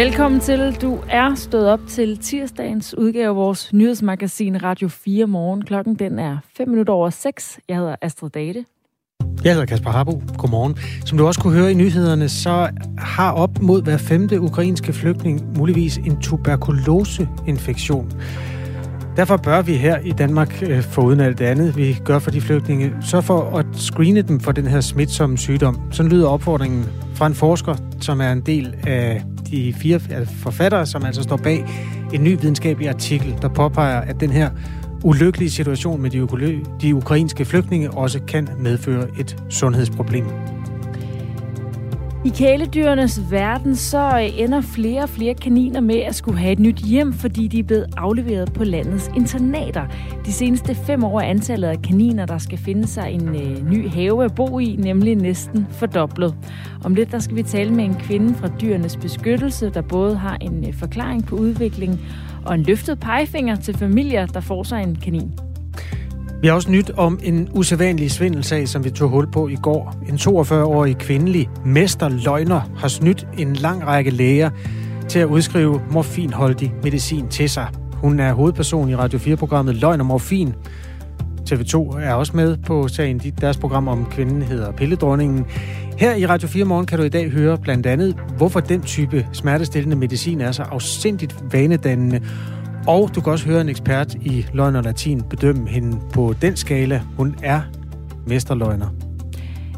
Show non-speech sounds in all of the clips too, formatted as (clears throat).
Velkommen til. Du er stået op til tirsdagens udgave af vores nyhedsmagasin Radio 4 morgen. Klokken den er 5 minutter over 6. Jeg hedder Astrid Date. Jeg hedder Kasper Harbo. Godmorgen. Som du også kunne høre i nyhederne, så har op mod hver femte ukrainske flygtning muligvis en tuberkuloseinfektion. Derfor bør vi her i Danmark, øh, uden alt det andet, vi gør for de flygtninge, så for at screene dem for den her smitsomme sygdom. Sådan lyder opfordringen fra en forsker, som er en del af de fire altså, forfattere, som altså står bag en ny videnskabelig artikel, der påpeger, at den her ulykkelige situation med de, de ukrainske flygtninge også kan medføre et sundhedsproblem. I kæledyrenes verden så ender flere og flere kaniner med at skulle have et nyt hjem, fordi de er blevet afleveret på landets internater. De seneste fem år er antallet af kaniner, der skal finde sig en øh, ny have at bo i, nemlig næsten fordoblet. Om lidt der skal vi tale med en kvinde fra dyrenes beskyttelse, der både har en øh, forklaring på udviklingen og en løftet pegefinger til familier, der får sig en kanin. Vi har også nyt om en usædvanlig svindelsag, som vi tog hul på i går. En 42-årig kvindelig mesterløgner har snydt en lang række læger til at udskrive morfinholdig medicin til sig. Hun er hovedperson i Radio 4-programmet Løgn og Morfin. TV2 er også med på sagen. Deres program om kvinden hedder Pilledronningen. Her i Radio 4 Morgen kan du i dag høre blandt andet, hvorfor den type smertestillende medicin er så afsindigt vanedannende, og du kan også høre en ekspert i løgn og latin bedømme hende på den skala. Hun er mesterløgner.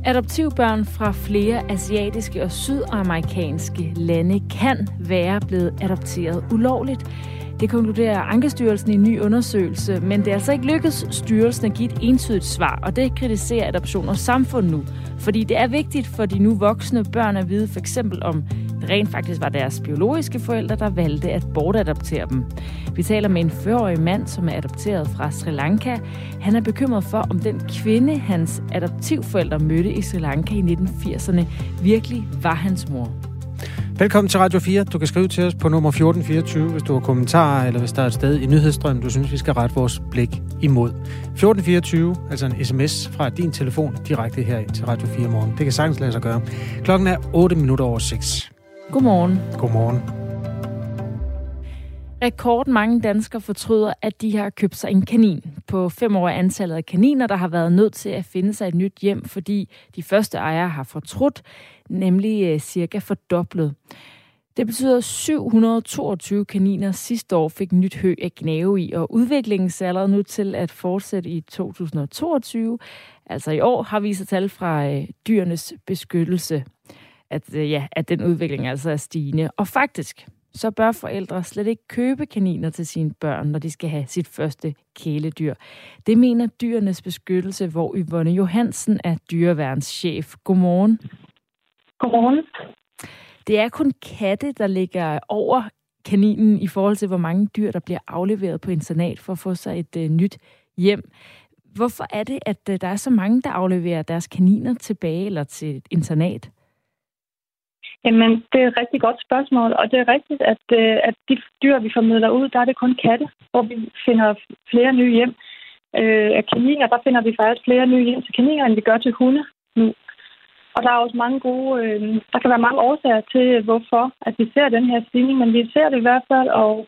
Adoptivbørn fra flere asiatiske og sydamerikanske lande kan være blevet adopteret ulovligt. Det konkluderer Ankestyrelsen i en ny undersøgelse, men det er altså ikke lykkedes styrelsen at give et entydigt svar, og det kritiserer Adoptioners Samfund nu. Fordi det er vigtigt for de nu voksne børn at vide for eksempel om rent faktisk var deres biologiske forældre, der valgte at bortadoptere dem. Vi taler med en 40-årig mand, som er adopteret fra Sri Lanka. Han er bekymret for, om den kvinde, hans adoptivforældre mødte i Sri Lanka i 1980'erne, virkelig var hans mor. Velkommen til Radio 4. Du kan skrive til os på nummer 1424, hvis du har kommentarer, eller hvis der er et sted i nyhedsstrømmen, du synes, vi skal rette vores blik imod. 1424, altså en sms fra din telefon direkte her til Radio 4 morgen. Det kan sagtens lade sig gøre. Klokken er 8 minutter over 6. Godmorgen. Godmorgen. Rekord mange danskere fortryder, at de har købt sig en kanin. På fem år er antallet af kaniner, der har været nødt til at finde sig et nyt hjem, fordi de første ejere har fortrudt, nemlig øh, cirka fordoblet. Det betyder, at 722 kaniner sidste år fik nyt hø at gnave i, og udviklingen ser allerede nu til at fortsætte i 2022. Altså i år har vi tal fra øh, dyrenes beskyttelse, at, øh, ja, at den udvikling altså er stigende. Og faktisk, så bør forældre slet ikke købe kaniner til sine børn, når de skal have sit første kæledyr. Det mener dyrenes beskyttelse, hvor Yvonne Johansen er dyreværnschef. Godmorgen. Godmorgen. Det er kun katte, der ligger over kaninen i forhold til, hvor mange dyr, der bliver afleveret på internat for at få sig et uh, nyt hjem. Hvorfor er det, at uh, der er så mange, der afleverer deres kaniner tilbage eller til et internat? Jamen, det er et rigtig godt spørgsmål, og det er rigtigt, at, øh, at de dyr, vi formidler ud, der er det kun katte, hvor vi finder flere nye hjem. Øh, af kaniner, der finder vi faktisk flere nye hjem til kaniner, end vi gør til hunde nu. Og der er også mange gode, øh, der kan være mange årsager til, hvorfor at vi ser den her stigning, men vi ser det i hvert fald, og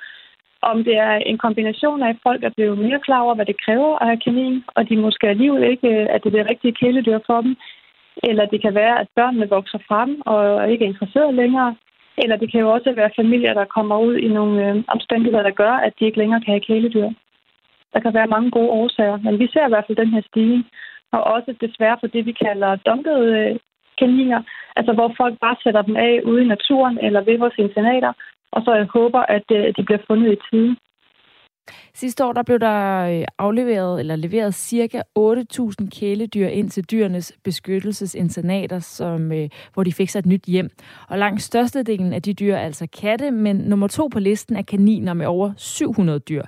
om det er en kombination af, at folk er blevet mere klar over, hvad det kræver at have kanin, og de måske alligevel ikke, øh, at det er det rigtige kæledyr for dem, eller det kan være, at børnene vokser frem og ikke er interesseret længere, eller det kan jo også være familier, der kommer ud i nogle øh, omstændigheder, der gør, at de ikke længere kan have kæledyr. Der kan være mange gode årsager, men vi ser i hvert fald den her stigning. Og også desværre for det, vi kalder dumpede øh, kaniner, altså hvor folk bare sætter dem af ude i naturen eller ved vores internater, og så jeg håber, at øh, de bliver fundet i tide. Sidste år der blev der øh, afleveret eller leveret cirka 8.000 kæledyr ind til dyrenes beskyttelsesinternater, som, øh, hvor de fik sig et nyt hjem. Og langt størstedelen af de dyr er altså katte, men nummer to på listen er kaniner med over 700 dyr.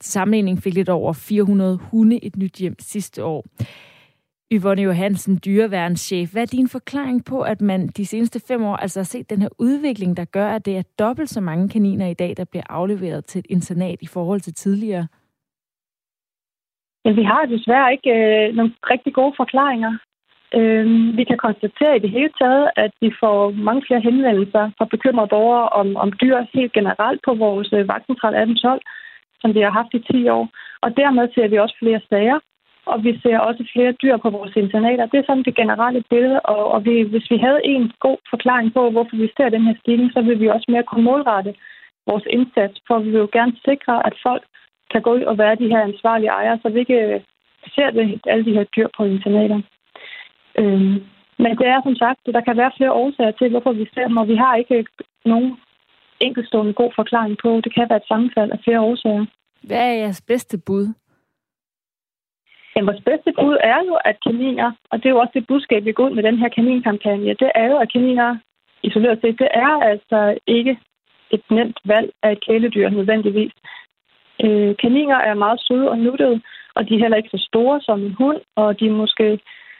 Til sammenligning fik lidt over 400 hunde et nyt hjem sidste år. Yvonne Johansen, dyreværnschef. Hvad er din forklaring på, at man de seneste fem år altså har set den her udvikling, der gør, at det er dobbelt så mange kaniner i dag, der bliver afleveret til et internat i forhold til tidligere? Men vi har desværre ikke øh, nogle rigtig gode forklaringer. Øh, vi kan konstatere i det hele taget, at vi får mange flere henvendelser fra bekymrede borgere om, om dyr helt generelt på vores øh, vagtcentral 1812, som vi har haft i 10 år. Og dermed ser vi også flere sager, og vi ser også flere dyr på vores internater. Det er sådan det generelle billede, og, og vi, hvis vi havde en god forklaring på, hvorfor vi ser den her stigning, så vil vi også mere kunne målrette vores indsats, for vi vil jo gerne sikre, at folk kan gå ud og være de her ansvarlige ejere, så vi ikke øh, ser det, alle de her dyr på internater. Øhm, men det er som sagt, der kan være flere årsager til, hvorfor vi ser dem, og vi har ikke øh, nogen enkeltstående god forklaring på. Det kan være et sammenfald af flere årsager. Hvad er jeres bedste bud? Jamen, vores bedste bud er jo, at kaniner, og det er jo også det budskab, vi går ud med den her kaninkampagne, det er jo, at kaniner isoleret set, det er altså ikke et nemt valg af et kæledyr nødvendigvis. Øh, kaniner er meget søde og nuttede, og de er heller ikke så store som en hund, og de er måske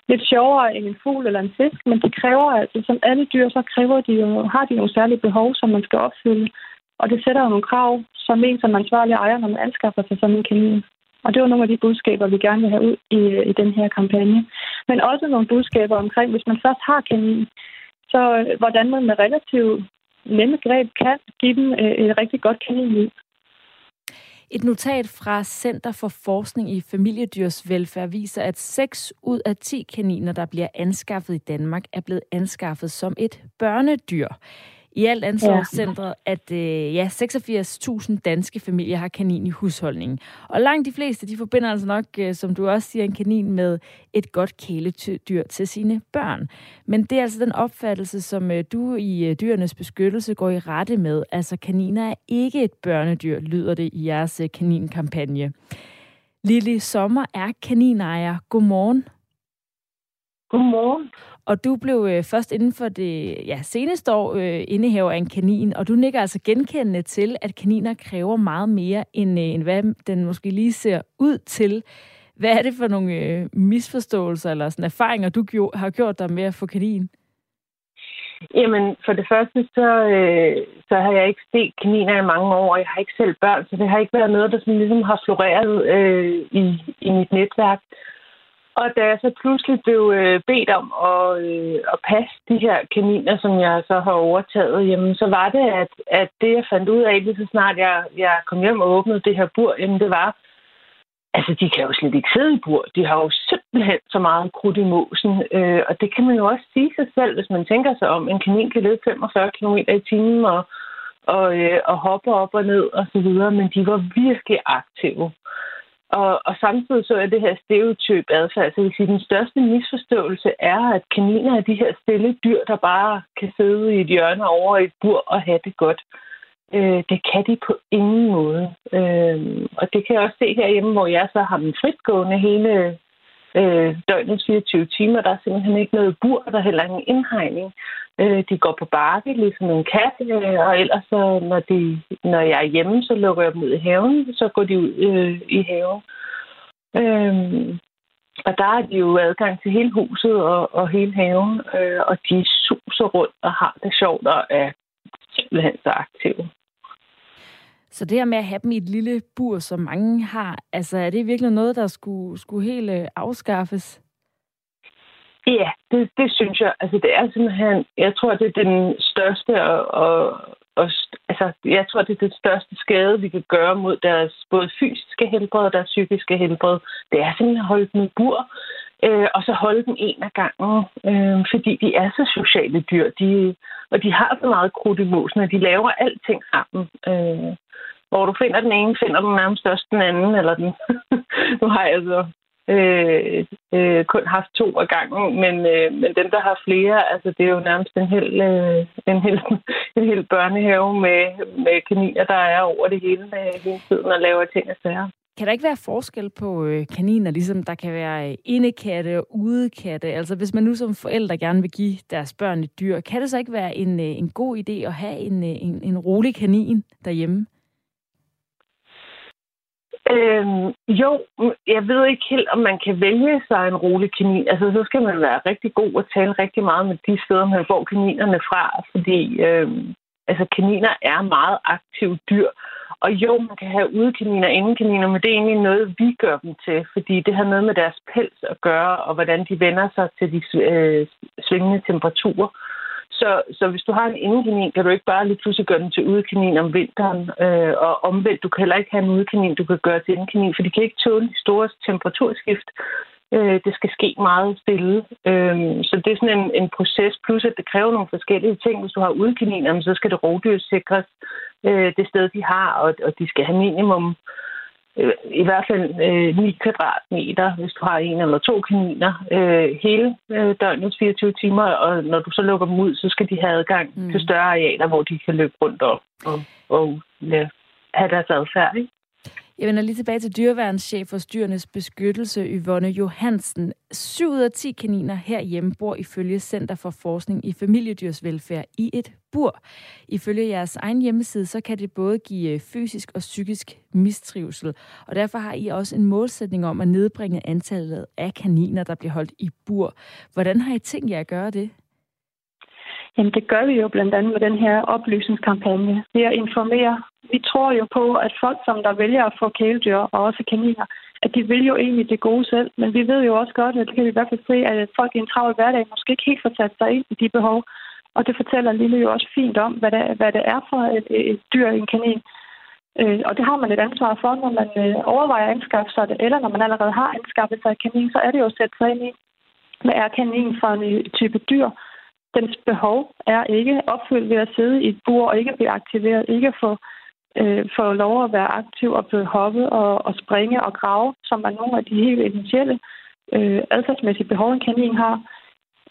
lidt sjovere end en fugl eller en fisk, men de kræver altså, som alle dyr, så kræver de jo, har de nogle særlige behov, som man skal opfylde. Og det sætter jo nogle krav, som en som ansvarlig ejer, når man anskaffer sig sådan en kanin. Og det var nogle af de budskaber, vi gerne vil have ud i, øh, i den her kampagne. Men også nogle budskaber omkring, hvis man først har kanin, så øh, hvordan man med relativt nemme greb kan give dem øh, et rigtig godt kaninliv. Et notat fra Center for Forskning i Familiedyrs Velfærd viser, at 6 ud af 10 kaniner, der bliver anskaffet i Danmark, er blevet anskaffet som et børnedyr. I alt anslår ja. centret, at øh, ja, 86.000 danske familier har kanin i husholdningen. Og langt de fleste, de forbinder altså nok, øh, som du også siger, en kanin med et godt kæledyr til sine børn. Men det er altså den opfattelse, som øh, du i øh, dyrenes beskyttelse går i rette med. Altså kaniner er ikke et børnedyr, lyder det i jeres øh, kaninkampagne. Lille Sommer er kaninejer. Godmorgen. Godmorgen. Og du blev øh, først inden for det ja, seneste år øh, indehaver af en kanin, og du nikker altså genkendende til, at kaniner kræver meget mere, end, øh, end hvad den måske lige ser ud til. Hvad er det for nogle øh, misforståelser eller sådan erfaringer, du gjo- har gjort dig med at få kanin? Jamen, for det første, så, øh, så har jeg ikke set kaniner i mange år, og jeg har ikke selv børn, så det har ikke været noget, der sådan ligesom har floreret øh, i, i mit netværk. Og da jeg så pludselig blev øh, bedt om at, øh, at passe de her kaniner, som jeg så har overtaget, jamen, så var det, at, at det, jeg fandt ud af, lige så snart jeg, jeg kom hjem og åbnede det her bur, jamen, det var, altså, de kan jo slet ikke sidde i bur. De har jo simpelthen så meget krudt i mosen. Øh, og det kan man jo også sige sig selv, hvis man tænker sig om. En kanin kan løbe 45 km i timen og, og, øh, og hoppe op og ned og så videre, men de var virkelig aktive. Og, og samtidig så er det her stereotyp adfærd. Så vil sige, den største misforståelse er, at kaniner er de her stille dyr, der bare kan sidde i et hjørne over et bur og have det godt. Øh, det kan de på ingen måde. Øh, og det kan jeg også se herhjemme, hvor jeg så har dem fritgående hele øh, døgnets 24 timer. Der er simpelthen ikke noget bur, der er heller ingen indhegning. Øh, de går på bakke, ligesom en kat, øh, og ellers så, når, de, når jeg er hjemme, så lukker jeg dem ud i haven, så går de ud øh, i haven. Øh, og der er de jo adgang til hele huset og, og hele haven, øh, og de suser rundt og har det sjovt og er simpelthen så aktive. Så det her med at have dem i et lille bur, som mange har, altså er det virkelig noget, der skulle, skulle helt øh, afskaffes? Ja, det, det synes jeg. Altså det er simpelthen, jeg tror, det er den største og, og, og altså, jeg tror, det er det største skade, vi kan gøre mod deres både fysiske helbred og deres psykiske helbred. Det er simpelthen at holde dem i bur, øh, og så holde dem en af gangen, øh, fordi de er så sociale dyr, de, og de har så meget krudt i mosen, at de laver alting sammen. Øh, hvor du finder den ene, finder du nærmest også den anden, eller den. (laughs) nu har jeg så øh, øh, kun haft to af gangen, men, øh, men dem, der har flere, altså det er jo nærmest en hel, øh, en hel, (laughs) en hel børnehave med, med kaniner, der er over det hele, øh, hele tiden og laver ting og sager. Kan der ikke være forskel på øh, kaniner, ligesom der kan være øh, indekatte og udekatte? Altså hvis man nu som forældre gerne vil give deres børn et dyr, kan det så ikke være en, øh, en god idé at have en, øh, en, en rolig kanin derhjemme? Øhm, jo, jeg ved ikke helt, om man kan vælge sig en rolig kanin. Altså, så skal man være rigtig god og tale rigtig meget med de steder, man får kaninerne fra, fordi øhm, altså kaniner er meget aktive dyr. Og jo, man kan have udekaniner og indekaniner, men det er egentlig noget, vi gør dem til, fordi det har noget med deres pels at gøre, og hvordan de vender sig til de øh, svingende temperaturer. Så, så hvis du har en indekanin, kan du ikke bare lige pludselig gøre den til udekanin om vinteren. Øh, og omvendt, du kan heller ikke have en udekanin, du kan gøre til indekanin, for de kan ikke tåle de store temperaturskift. Øh, det skal ske meget stille. Øh, så det er sådan en, en proces, plus at det kræver nogle forskellige ting. Hvis du har udkaniner, så skal det rovdyrsikres øh, det sted, de har, og, og de skal have minimum øh, i hvert fald øh, 9 kvadratmeter, hvis du har en eller to kaniner, øh, hele øh, døgnets 24 timer, og når du så lukker dem ud, så skal de have adgang mm. til større arealer, hvor de kan løbe rundt og, og, og ja, have deres adfærd. Ikke? Jeg vender lige tilbage til dyreværnschef for Dyrenes Beskyttelse, Yvonne Johansen. 7 ud af 10 kaniner herhjemme bor ifølge Center for Forskning i Familiedyrsvelfærd i et bur. Ifølge jeres egen hjemmeside, så kan det både give øh, fysisk og psykisk mistrivsel. Og derfor har I også en målsætning om at nedbringe antallet af kaniner, der bliver holdt i bur. Hvordan har I tænkt jer at gøre det? Jamen det gør vi jo blandt andet med den her oplysningskampagne. Ved at informere. Vi tror jo på, at folk, som der vælger at få kæledyr og også kaniner, at de vil jo egentlig det gode selv. Men vi ved jo også godt, at det kan vi i hvert fald se, at folk i en travl hverdag måske ikke helt får sat sig ind i de behov. Og det fortæller Lille jo også fint om, hvad det, hvad det er for et, et dyr, en kanin. Øh, og det har man et ansvar for, når man øh, overvejer at anskaffe sig det, eller når man allerede har anskaffet sig en kanin, så er det jo at sætte sig ind i, hvad er kaninen for en øh, type dyr, dens behov er ikke opfyldt ved at sidde i et bur og ikke blive aktiveret, ikke få, øh, få lov at være aktiv og blive hoppe og, og springe og grave, som er nogle af de helt essentielle øh, adfærdsmæssige behov, en kanin har.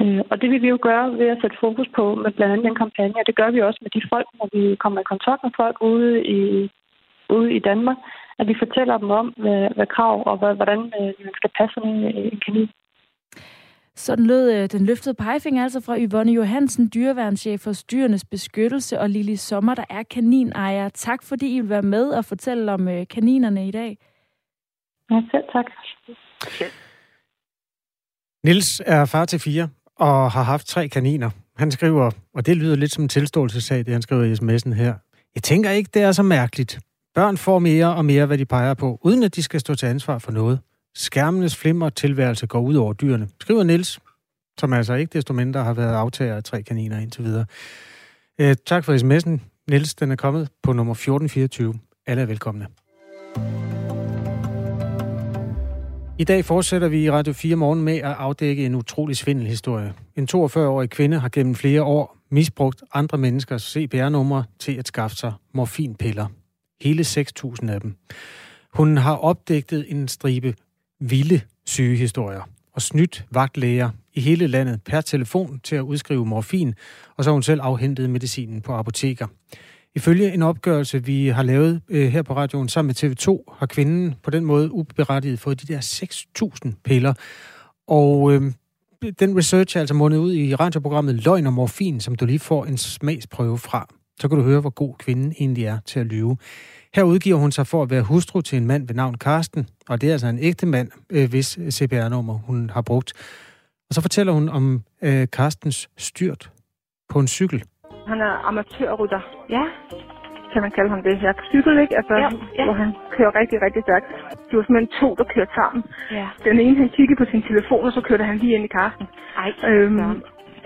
Øh, og det vil vi jo gøre ved at sætte fokus på med blandt andet den kampagne, og det gør vi også med de folk, når vi kommer i kontakt med folk ude i, ude i Danmark, at vi fortæller dem om, hvad, hvad krav og hvad, hvordan øh, man skal passe en, en kanin. Sådan lød øh, den løftede pegefinger altså fra Yvonne Johansen, dyreværnschef for Dyrenes Beskyttelse, og Lili Sommer, der er kaninejer. Tak fordi I vil være med og fortælle om øh, kaninerne i dag. Ja, selv tak. Nils er far til fire og har haft tre kaniner. Han skriver, og det lyder lidt som en tilståelsesag, det han skriver i sms'en her. Jeg tænker ikke, det er så mærkeligt. Børn får mere og mere, hvad de peger på, uden at de skal stå til ansvar for noget. Skærmenes flimmer tilværelse går ud over dyrene, skriver Niels, som altså ikke desto mindre har været aftager af tre kaniner indtil videre. Øh, tak for sms'en. Niels, den er kommet på nummer 1424. Alle er velkomne. I dag fortsætter vi i Radio 4 morgen med at afdække en utrolig svindelhistorie. En 42-årig kvinde har gennem flere år misbrugt andre menneskers CPR-numre til at skaffe sig morfinpiller. Hele 6.000 af dem. Hun har opdægtet en stribe vilde sygehistorier og snydt vagtlæger i hele landet per telefon til at udskrive morfin, og så har hun selv afhentet medicinen på apoteker. Ifølge en opgørelse, vi har lavet øh, her på radioen sammen med TV2, har kvinden på den måde uberettiget fået de der 6.000 piller. Og øh, den research er altså mundet ud i radioprogrammet Løgn og Morfin, som du lige får en smagsprøve fra. Så kan du høre, hvor god kvinden egentlig er til at lyve. Her udgiver hun sig for at være hustru til en mand ved navn Karsten, og det er altså en ægte mand, øh, hvis CPR-nummer hun har brugt. Og så fortæller hun om øh, Karstens styrt på en cykel. Han er amatørrytter. Ja. Kan man kalde ham det? Jeg cykel, ikke? Altså, ja, ja. hvor han kører rigtig, rigtig stærkt. Det var simpelthen to, der kørte sammen. Ja. Den ene, han kiggede på sin telefon, og så kørte han lige ind i Karsten. Ej, øhm,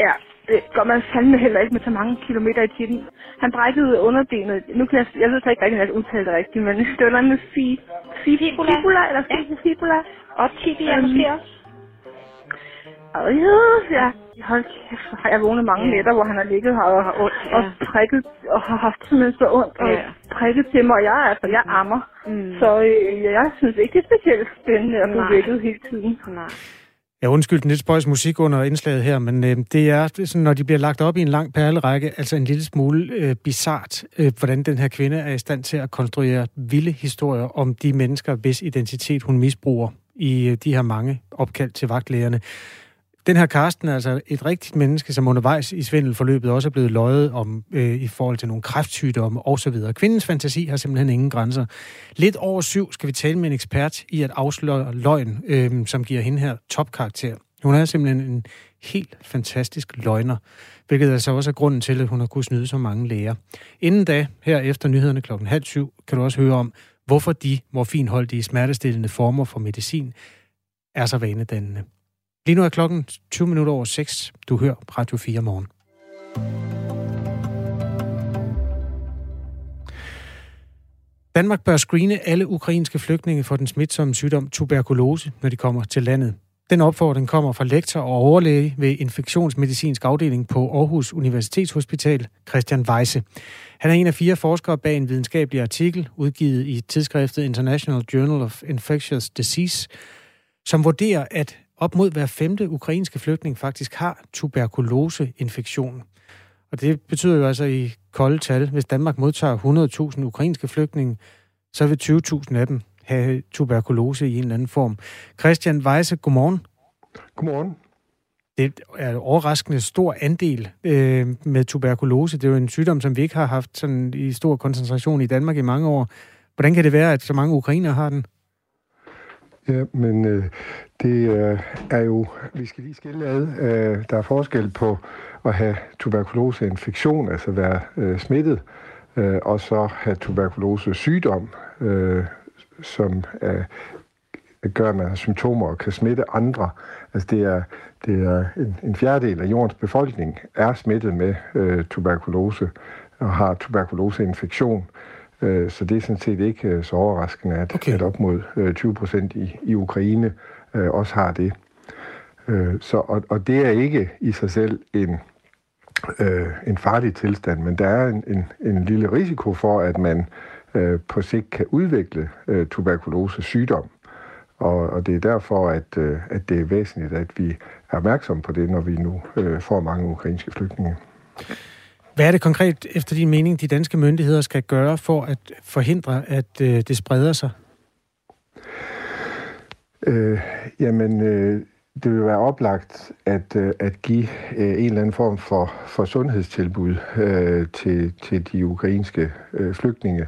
ja, det gør man fandme heller ikke med så mange kilometer i tiden. Han brækkede underbenet. Nu kan jeg, jeg ved så ikke rigtig, at jeg udtale det rigtigt, men det var noget fi, fi, fibula. fibula, eller fi, ja. fibula. Og tibia um, måske også. Og ja, ja. Hold kæft, har jeg vågnet mange ja. nætter, hvor han har ligget her og, og, og ja. prikket, og har haft simpelthen så ondt, og ja. prikket til mig, og jeg, altså, jeg ammer. Mm. Så øh, jeg synes ikke, det er specielt spændende at blive vækket hele tiden. Nej. Ja, undskyld den lidt spøjs musik under indslaget her, men øh, det er sådan, når de bliver lagt op i en lang perlerække, altså en lille smule øh, bizart, øh, hvordan den her kvinde er i stand til at konstruere vilde historier om de mennesker, hvis identitet hun misbruger i øh, de her mange opkald til vagtlægerne. Den her Karsten er altså et rigtigt menneske, som undervejs i svindelforløbet også er blevet løjet om øh, i forhold til nogle kræftsygdomme osv. Kvindens fantasi har simpelthen ingen grænser. Lidt over syv skal vi tale med en ekspert i at afsløre løgn, øh, som giver hende her topkarakter. Hun er simpelthen en helt fantastisk løgner, hvilket altså også er grunden til, at hun har kunnet snyde så mange læger. Inden da, her efter nyhederne klokken halv syv, kan du også høre om, hvorfor de morfinholdige smertestillende former for medicin er så vanedannende. Lige nu er klokken 20 minutter over 6. Du hører Radio 4 morgen. Danmark bør screene alle ukrainske flygtninge for den smitsomme sygdom tuberkulose, når de kommer til landet. Den opfordring kommer fra lektor og overlæge ved infektionsmedicinsk afdeling på Aarhus Universitetshospital, Christian Weisse. Han er en af fire forskere bag en videnskabelig artikel, udgivet i tidsskriftet International Journal of Infectious Disease, som vurderer, at op mod hver femte ukrainske flygtning faktisk har tuberkuloseinfektion. Og det betyder jo altså i kolde tal, hvis Danmark modtager 100.000 ukrainske flygtninge, så vil 20.000 af dem have tuberkulose i en eller anden form. Christian Weisse, godmorgen. Godmorgen. Det er en overraskende stor andel øh, med tuberkulose. Det er jo en sygdom, som vi ikke har haft sådan i stor koncentration i Danmark i mange år. Hvordan kan det være, at så mange ukrainere har den? Ja, men øh, det øh, er jo, vi skal lige skille ad, øh, der er forskel på at have tuberkuloseinfektion, altså være øh, smittet, øh, og så have tuberkulose sygdom, øh, som er, gør, at man har symptomer og kan smitte andre. Altså det er, det er en, en fjerdedel af jordens befolkning er smittet med øh, tuberkulose og har tuberkuloseinfektion. Øh, så det er sådan set ikke øh, så overraskende, at, okay. at op mod øh, 20 procent i, i Ukraine øh, også har det. Øh, så, og, og det er ikke i sig selv en, øh, en farlig tilstand, men der er en, en, en lille risiko for, at man øh, på sigt kan udvikle øh, tuberkulose sygdom. Og, og det er derfor, at, øh, at det er væsentligt, at vi er opmærksomme på det, når vi nu øh, får mange ukrainske flygtninge. Hvad er det konkret, efter din mening, de danske myndigheder skal gøre for at forhindre, at øh, det spreder sig? Øh, jamen, øh, det vil være oplagt at, øh, at give øh, en eller anden form for, for sundhedstilbud øh, til, til de ukrainske øh, flygtninge,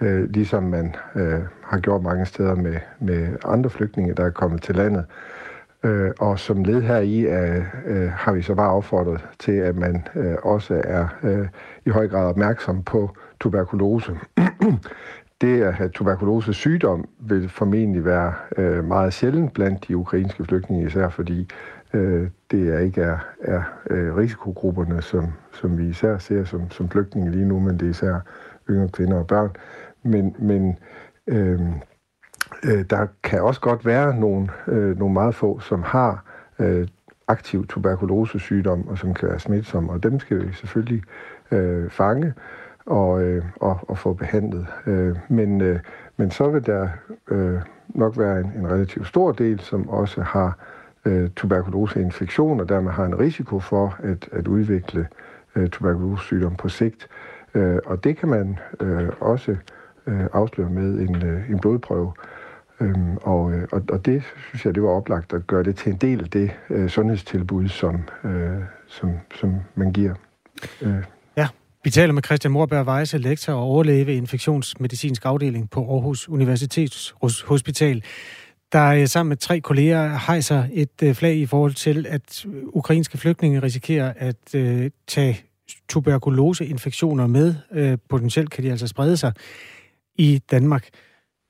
øh, ligesom man øh, har gjort mange steder med, med andre flygtninge, der er kommet til landet. Øh, og som led heri er, øh, har vi så bare opfordret til, at man øh, også er øh, i høj grad opmærksom på tuberkulose. (clears throat) Øh, det at have tuberkulose sygdom vil formentlig være øh, meget sjældent blandt de ukrainske flygtninge, især fordi øh, det er ikke er, er øh, risikogrupperne, som, som vi især ser som, som flygtninge lige nu, men det er især yngre kvinder og børn. Men, men øh, øh, der kan også godt være nogle, øh, nogle meget få, som har øh, aktiv tuberkulosesygdom, og som kan være smitsomme, og dem skal vi selvfølgelig øh, fange og, øh, og, og få behandlet. Øh, men, øh, men så vil der øh, nok være en, en relativt stor del, som også har øh, tuberkuloseinfektion, og dermed har en risiko for at, at udvikle øh, tuberkulosesygdom på sigt. Øh, og det kan man øh, også øh, afsløre med en, øh, en blodprøve. Øhm, og, øh, og, og det synes jeg, det var oplagt at gøre det til en del af det øh, sundhedstilbud, som, øh, som, som man giver. Øh. Vi taler med Christian Morberg Weisse, lektor og overlæge ved infektionsmedicinsk afdeling på Aarhus Universitets Hospital der øh, sammen med tre kolleger hejser et øh, flag i forhold til, at øh, ukrainske flygtninge risikerer at øh, tage tuberkuloseinfektioner med. Øh, potentielt kan de altså sprede sig i Danmark.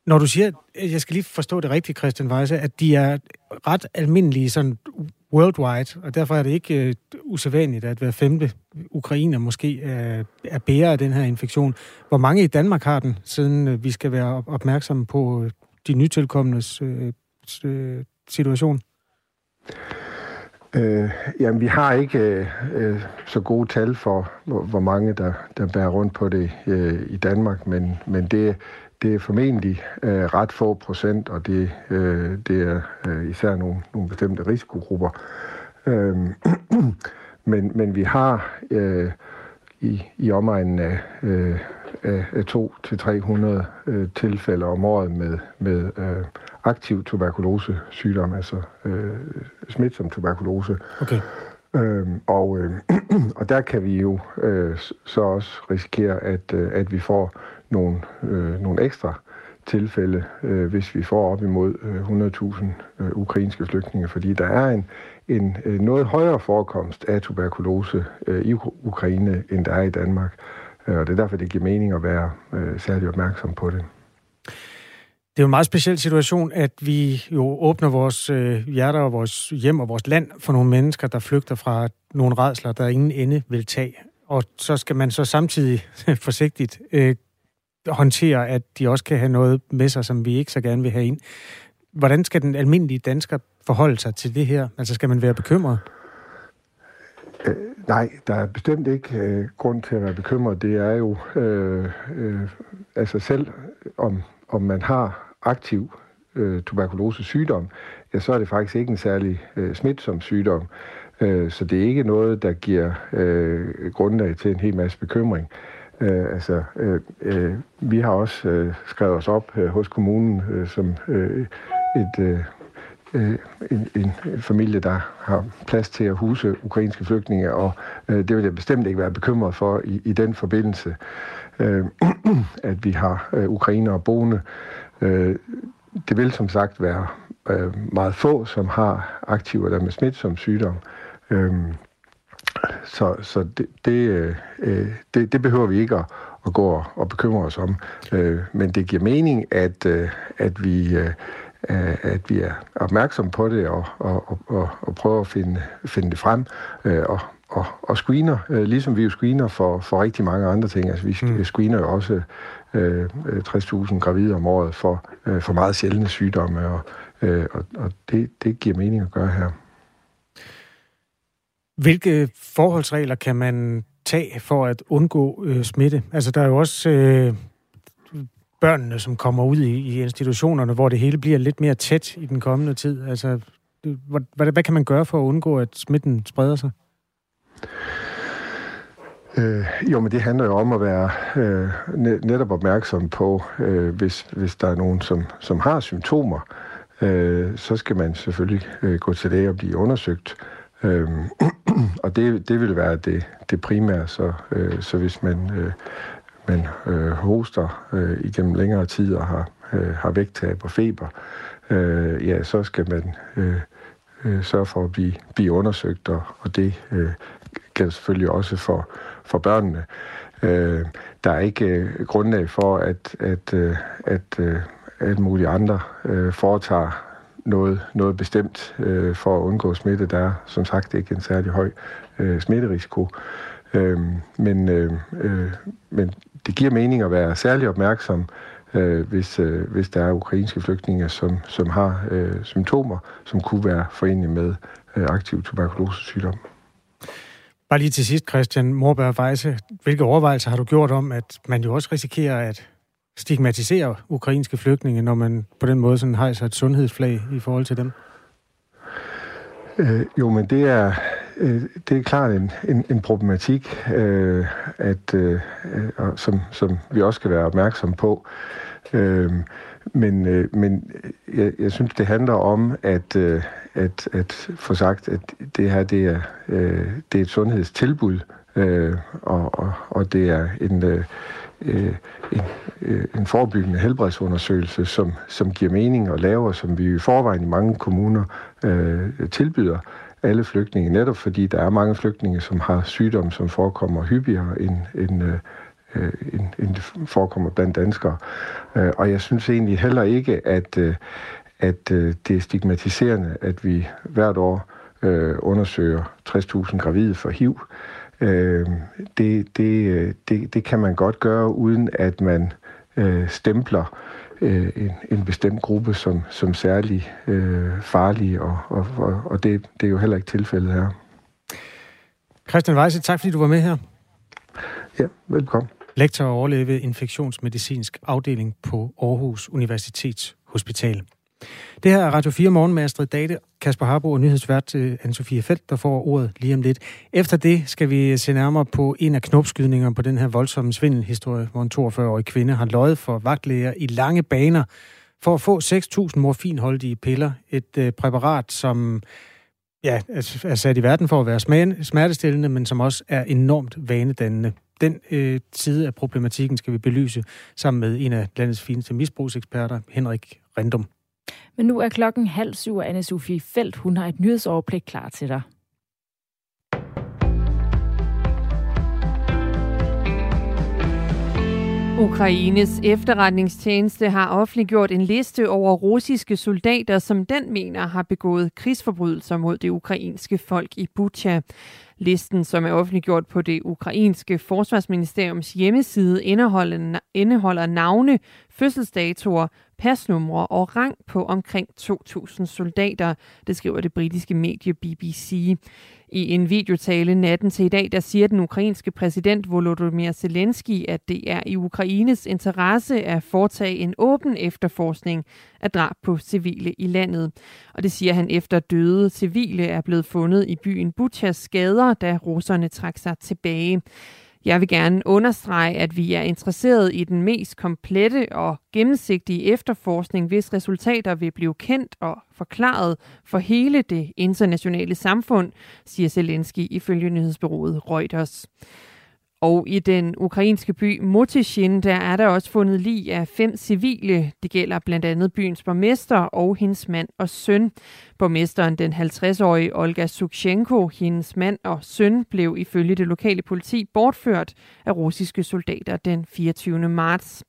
Når du siger, jeg skal lige forstå det rigtigt, Christian Weisse, at de er ret almindelige sådan worldwide, og derfor er det ikke usædvanligt, at hver femte ukrainer måske er, er bærer af den her infektion. Hvor mange i Danmark har den, siden øh, vi skal være opmærksomme på øh, de nytilkommendes øh, øh, situation? Øh, jamen, vi har ikke øh, så gode tal for, hvor, hvor mange, der, der bærer rundt på det øh, i Danmark, men, men det, det er formentlig øh, ret få procent, og det, øh, det er øh, især nogle, nogle bestemte risikogrupper. Øh, (clears throat) men, men vi har øh, i, i omegnen af, øh, af 200-300 øh, tilfælde om året med, med øh, aktiv tuberkulose-sygdom, altså øh, smitsom tuberkulose. Okay. Øhm, og, øh, (clears throat) og der kan vi jo øh, så også risikere, at, øh, at vi får nogle, øh, nogle ekstra tilfælde, øh, hvis vi får op imod øh, 100.000 øh, ukrainske flygtninge, fordi der er en, en øh, noget højere forekomst af tuberkulose øh, i Ukraine, end der er i Danmark. Øh, og det er derfor, det giver mening at være øh, særlig opmærksom på det. Det er jo en meget speciel situation, at vi jo åbner vores øh, hjerter og vores hjem og vores land for nogle mennesker, der flygter fra nogle redsler, der ingen ende vil tage. Og så skal man så samtidig (laughs) forsigtigt øh, håndtere, at de også kan have noget med sig, som vi ikke så gerne vil have ind. Hvordan skal den almindelige dansker forholde sig til det her? Altså skal man være bekymret? Øh, nej, der er bestemt ikke øh, grund til at være bekymret. Det er jo øh, øh, altså selv om, om man har aktiv øh, tuberkulose-sygdom, ja, så er det faktisk ikke en særlig øh, smitsom sygdom. Øh, så det er ikke noget, der giver øh, grundlag til en hel masse bekymring. Øh, altså, øh, øh, vi har også øh, skrevet os op øh, hos kommunen øh, som øh, et, øh, øh en, en familie, der har plads til at huse ukrainske flygtninge, og øh, det vil jeg bestemt ikke være bekymret for i, i den forbindelse, øh, (clears throat) at vi har øh, ukrainere boende. Øh, det vil som sagt være øh, meget få, som har aktiver der med smitsom sygdom. Øh, så så det, det, øh, det, det behøver vi ikke at, at gå og bekymre os om. Øh, men det giver mening, at, øh, at vi... Øh, at vi er opmærksom på det og, og, og, og prøver at finde, finde det frem øh, og, og, og screener, øh, ligesom vi jo screener for, for rigtig mange andre ting. Altså vi mm. screener jo også øh, 60.000 gravide om året for, øh, for meget sjældne sygdomme, og, øh, og, og det, det giver mening at gøre her. Hvilke forholdsregler kan man tage for at undgå øh, smitte? Altså, der er jo også øh, børnene, som kommer ud i, i institutionerne, hvor det hele bliver lidt mere tæt i den kommende tid. Altså, hvad, hvad, hvad kan man gøre for at undgå, at smitten spreder sig? Øh, jo, men det handler jo om at være øh, netop opmærksom på, øh, hvis, hvis der er nogen, som, som har symptomer, øh, så skal man selvfølgelig øh, gå til læge og blive undersøgt. Øh, (clears throat) og det, det vil være det, det primære, så, øh, så hvis man, øh, man øh, hoster øh, igennem længere tid og har, øh, har vægttab og feber, øh, ja, så skal man øh, øh, sørge for at blive, blive undersøgt, og, og det øh, gælder selvfølgelig også for, for børnene. Øh, der er ikke øh, grundlag for, at, at, øh, at øh, alle mulige andre øh, foretager noget, noget bestemt øh, for at undgå smitte. Der er som sagt ikke en særlig høj øh, smitterisiko. Øh, men, øh, øh, men det giver mening at være særlig opmærksom, øh, hvis, øh, hvis der er ukrainske flygtninge, som, som har øh, symptomer, som kunne være forenlige med øh, aktiv tuberkulosesygdom. Bare lige til sidst, Christian Morberg Weisse. Hvilke overvejelser har du gjort om, at man jo også risikerer at stigmatisere ukrainske flygtninge, når man på den måde sådan hejser et sundhedsflag i forhold til dem? Øh, jo, men det er, Øh, det er klart en, en, en problematik, øh, at, øh, øh som, som vi også skal være opmærksom på. Øh, men, øh, men jeg, jeg synes, det handler om at, øh, at, at få sagt, at det her det er, øh, det er et sundhedstilbud, øh, og, og, og det er en, øh, øh en, øh, en forebyggende helbredsundersøgelse, som, som giver mening at lave, og som vi i forvejen i mange kommuner øh, tilbyder alle flygtninge, netop fordi der er mange flygtninge, som har sygdomme, som forekommer hyppigere end, end, øh, øh, end, end det forekommer blandt danskere. Øh, og jeg synes egentlig heller ikke, at, øh, at øh, det er stigmatiserende, at vi hvert år øh, undersøger 60.000 gravide for HIV. Øh, det, det, øh, det, det kan man godt gøre, uden at man øh, stempler øh, en, en bestemt gruppe som, som særlig øh, farlig, og, og, og, og det, det er jo heller ikke tilfældet her. Christian Weisse, tak fordi du var med her. Ja, velkommen. Lektor og overlæge infektionsmedicinsk afdeling på Aarhus Universitets Hospital. Det her er Radio 4 Morgen med Astrid Date, Kasper Harbo og nyhedsvært til Anne-Sophie Felt, der får ordet lige om lidt. Efter det skal vi øh, se nærmere på en af knopskydningerne på den her voldsomme svindelhistorie, hvor en 42-årig kvinde har løjet for vagtlæger i lange baner for at få 6.000 morfinholdige piller. Et øh, præparat, som ja, er sat i verden for at være smertestillende, men som også er enormt vanedannende. Den øh, side af problematikken skal vi belyse sammen med en af landets fineste misbrugseksperter, Henrik Rendum. Men nu er klokken halv syv, og Anne-Sophie Felt, hun har et nyhedsoverblik klar til dig. Ukraines efterretningstjeneste har offentliggjort en liste over russiske soldater, som den mener har begået krigsforbrydelser mod det ukrainske folk i Bucha. Listen, som er offentliggjort på det ukrainske forsvarsministeriums hjemmeside, indeholder, indeholder navne, fødselsdatoer, pasnumre og rang på omkring 2.000 soldater, det skriver det britiske medie BBC. I en videotale natten til i dag, der siger den ukrainske præsident Volodymyr Zelensky, at det er i Ukraines interesse at foretage en åben efterforskning af drab på civile i landet. Og det siger han efter døde civile er blevet fundet i byen Butchas gader, da russerne trak sig tilbage. Jeg vil gerne understrege, at vi er interesseret i den mest komplette og gennemsigtige efterforskning, hvis resultater vil blive kendt og forklaret for hele det internationale samfund, siger Zelensky ifølge nyhedsbyrået Reuters. Og i den ukrainske by Motishin, der er der også fundet lig af fem civile. Det gælder blandt andet byens borgmester og hendes mand og søn. Borgmesteren, den 50-årige Olga Sukshenko, hendes mand og søn, blev ifølge det lokale politi bortført af russiske soldater den 24. marts.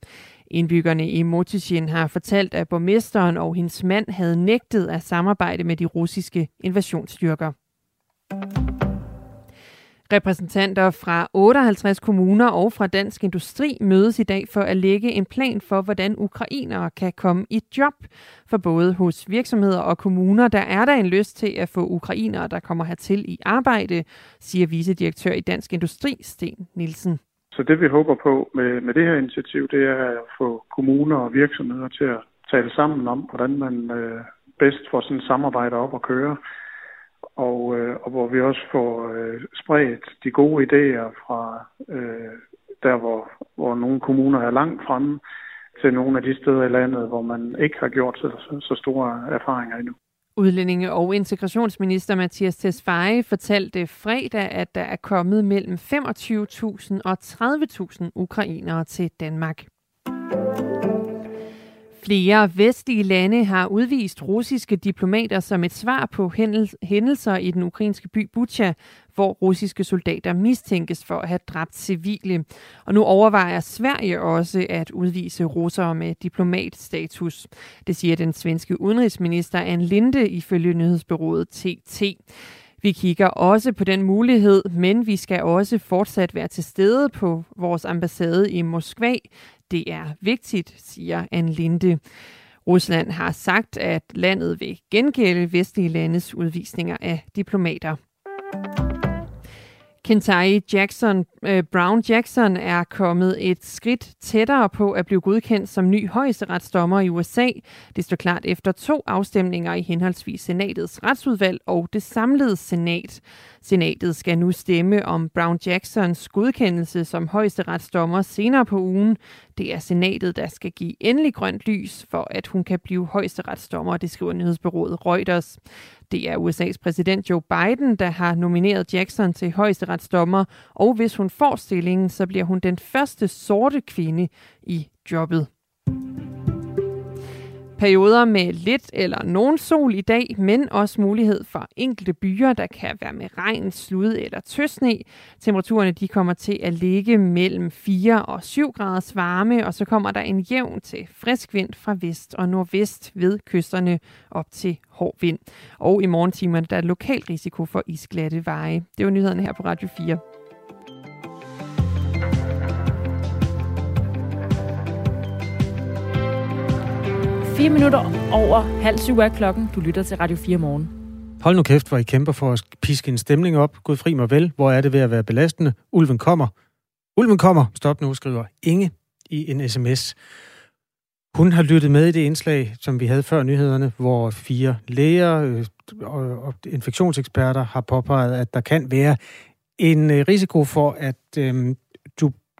Indbyggerne i Motishin har fortalt, at borgmesteren og hendes mand havde nægtet at samarbejde med de russiske invasionsstyrker. Repræsentanter fra 58 kommuner og fra Dansk Industri mødes i dag for at lægge en plan for, hvordan ukrainere kan komme i job. For både hos virksomheder og kommuner, der er der en lyst til at få ukrainere, der kommer hertil i arbejde, siger vicedirektør i Dansk Industri, Sten Nielsen. Så det vi håber på med, med det her initiativ, det er at få kommuner og virksomheder til at tale sammen om, hvordan man øh, bedst får sådan et samarbejde op og køre og, øh, og hvor vi også får øh, spredt de gode idéer fra øh, der, hvor, hvor nogle kommuner er langt fremme, til nogle af de steder i landet, hvor man ikke har gjort så, så store erfaringer endnu. Udlændinge- og integrationsminister Mathias Tesfaye fortalte fredag, at der er kommet mellem 25.000 og 30.000 ukrainere til Danmark. Flere vestlige lande har udvist russiske diplomater som et svar på hændelser i den ukrainske by Bucha, hvor russiske soldater mistænkes for at have dræbt civile. Og nu overvejer Sverige også at udvise russere med diplomatstatus. Det siger den svenske udenrigsminister Ann Linde ifølge nyhedsbyrået TT. Vi kigger også på den mulighed, men vi skal også fortsat være til stede på vores ambassade i Moskva. Det er vigtigt, siger Anne Linde. Rusland har sagt, at landet vil gengælde vestlige landes udvisninger af diplomater. Kentai Jackson, øh, Brown Jackson er kommet et skridt tættere på at blive godkendt som ny højesteretsdommer i USA. Det står klart efter to afstemninger i henholdsvis senatets retsudvalg og det samlede senat. Senatet skal nu stemme om Brown Jacksons godkendelse som højesteretsdommer senere på ugen. Det er senatet, der skal give endelig grønt lys for, at hun kan blive højesteretsdommer, det skriver nyhedsbyrået Reuters. Det er USA's præsident Joe Biden, der har nomineret Jackson til højesteretsdommer, og hvis hun får stillingen, så bliver hun den første sorte kvinde i jobbet. Perioder med lidt eller nogen sol i dag, men også mulighed for enkelte byer, der kan være med regn, slud eller tøsne. Temperaturerne de kommer til at ligge mellem 4 og 7 graders varme, og så kommer der en jævn til frisk vind fra vest og nordvest ved kysterne op til hård vind. Og i morgentimerne der er lokal risiko for isglatte veje. Det var nyhederne her på Radio 4. 4 minutter over halv syv er klokken. Du lytter til Radio 4 morgen. Hold nu kæft, hvor I kæmper for at piske en stemning op. Gud fri mig vel. Hvor er det ved at være belastende? Ulven kommer. Ulven kommer. Stop nu, skriver Inge i en sms. Hun har lyttet med i det indslag, som vi havde før nyhederne, hvor fire læger øh, og infektionseksperter har påpeget, at der kan være en øh, risiko for, at øh,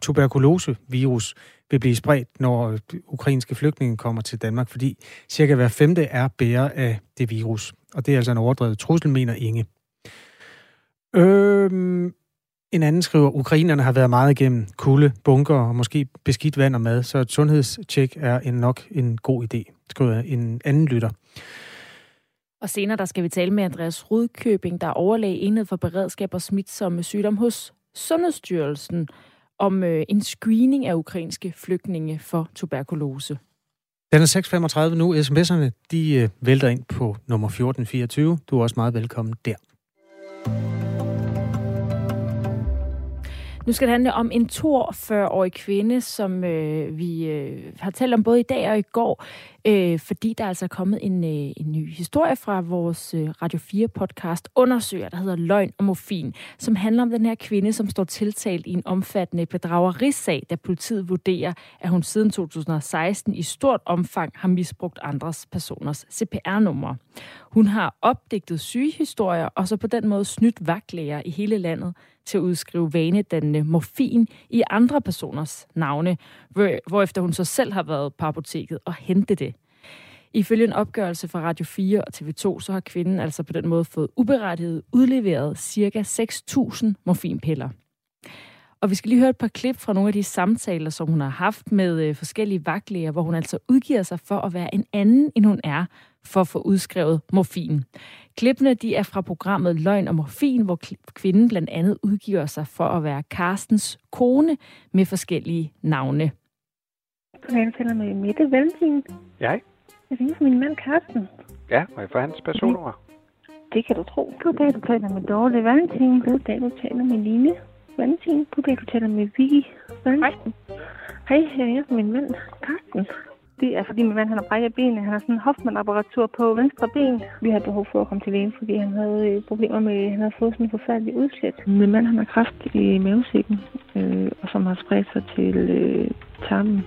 tuberkulosevirus vil blive spredt, når ukrainske flygtninge kommer til Danmark, fordi cirka hver femte er bærer af det virus. Og det er altså en overdrevet trussel, mener Inge. Øhm, En anden skriver, ukrainerne har været meget igennem kulde, bunker og måske beskidt vand og mad, så et sundhedstjek er en nok en god idé, skriver en anden lytter. Og senere der skal vi tale med Andreas Rudkøbing, der er overlæge enhed for beredskab og smitsomme sygdom hos Sundhedsstyrelsen, om øh, en screening af ukrainske flygtninge for tuberkulose. Den er 6.35 nu. SMS'erne de øh, vælter ind på nummer 1424. Du er også meget velkommen der. Nu skal det handle om en 42-årig kvinde, som øh, vi øh, har talt om både i dag og i går, øh, fordi der er altså kommet en, øh, en ny historie fra vores øh, Radio 4-podcast Undersøger, der hedder Løgn og Morfin, som handler om den her kvinde, som står tiltalt i en omfattende bedragerisag, da politiet vurderer, at hun siden 2016 i stort omfang har misbrugt andres personers CPR-numre. Hun har opdigtet sygehistorier, og så på den måde snydt vagtlæger i hele landet til at udskrive vanedannende morfin i andre personers navne, hvorefter hun så selv har været på apoteket og hente det. Ifølge en opgørelse fra Radio 4 og TV2, så har kvinden altså på den måde fået uberettiget udleveret ca. 6.000 morfinpiller. Og vi skal lige høre et par klip fra nogle af de samtaler, som hun har haft med øh, forskellige vagtlæger, hvor hun altså udgiver sig for at være en anden, end hun er, for at få udskrevet morfin. Klippene de er fra programmet Løgn og Morfin, hvor kvinden blandt andet udgiver sig for at være Carstens kone med forskellige navne. Jeg taler med Mette Valentin. Ja. Jeg ringer for min mand Carsten. Ja, må jeg få hans personnummer? Det kan du tro. Goddag, du taler med Dorte Valentin. Goddag, du taler med Line Valentin. Goddag, du taler med Vicky Valentin. Hej. Hej, jeg er min mand Carsten. Det er fordi min mand han har brækket benet. Han har sådan en Hoffmann-apparatur på venstre ben. Vi har behov for at komme til lægen, fordi han havde øh, problemer med, han havde fået sådan en forfærdelig udslæt. Min mand han har kræft i mavesækken, øh, og som har spredt sig til øh, tarmen.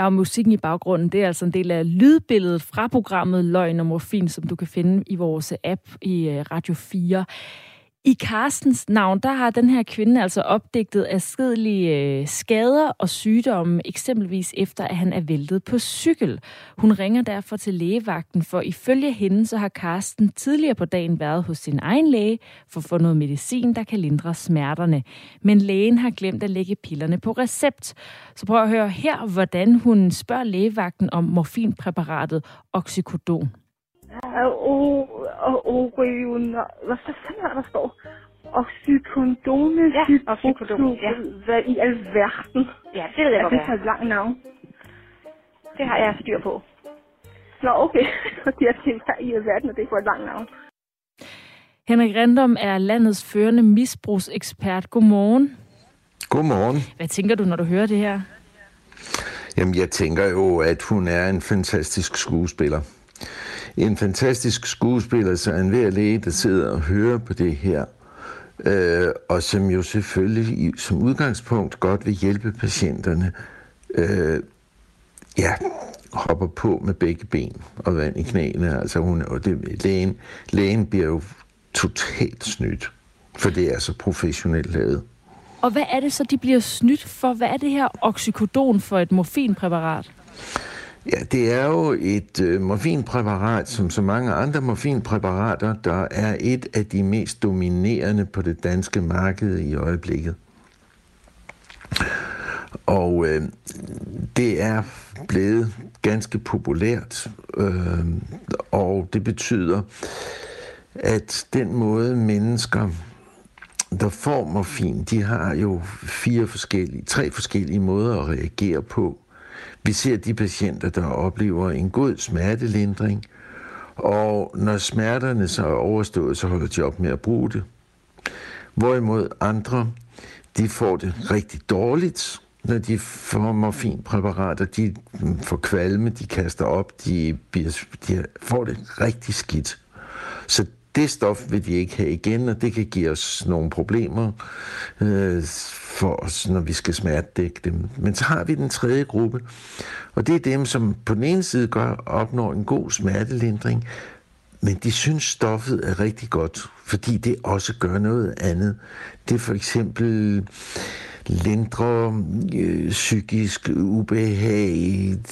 Ja, og musikken i baggrunden, det er altså en del af lydbilledet fra programmet Løgn og Morfin, som du kan finde i vores app i øh, Radio 4. I Carstens navn, der har den her kvinde altså opdigtet afskedelige øh, skader og sygdomme, eksempelvis efter at han er væltet på cykel. Hun ringer derfor til lægevagten, for ifølge hende så har Carsten tidligere på dagen været hos sin egen læge for at få noget medicin, der kan lindre smerterne. Men lægen har glemt at lægge pillerne på recept. Så prøv at høre her, hvordan hun spørger lægevagten om morfinpræparatet Oxycodon. Og, og Orion, hvad fanden er der står? Oxycodone, ja, oxycodone, ja. Hvad i alverden? Ja, det ved jeg godt, Det er et langt navn. Det har jeg styr på. Nå, okay. Fordi jeg tænker, hvad i alverden, og det er et langt navn. Henrik Random er landets førende misbrugsekspert. Godmorgen. Godmorgen. Hvad tænker du, når du hører det her? Jamen, jeg tænker jo, at hun er en fantastisk skuespiller en fantastisk skuespiller, så en hver læge, der sidder og hører på det her, øh, og som jo selvfølgelig som udgangspunkt godt vil hjælpe patienterne, øh, ja, hopper på med begge ben og vand i knæene. Altså hun, og det, lægen, lægen bliver jo totalt snydt, for det er så professionelt lavet. Og hvad er det så, de bliver snydt for? Hvad er det her oxycodon for et morfinpræparat? Ja, det er jo et øh, morfinpræparat, som så mange andre morfinpræparater, der er et af de mest dominerende på det danske marked i øjeblikket. Og øh, det er blevet ganske populært, øh, og det betyder, at den måde mennesker, der får morfin, de har jo fire forskellige, tre forskellige måder at reagere på. Vi ser de patienter, der oplever en god smertelindring, og når smerterne så er overstået, så holder de op med at bruge det. Hvorimod andre, de får det rigtig dårligt, når de får morfinpræparater. De får kvalme, de kaster op, de, bliver, de får det rigtig skidt. Så det stof vil de ikke have igen, og det kan give os nogle problemer øh, for os, når vi skal smertedække dem. Men så har vi den tredje gruppe, og det er dem, som på den ene side gør, opnår en god smertelindring, men de synes, stoffet er rigtig godt, fordi det også gør noget andet. Det er for eksempel lindre øh, psykisk ubehag.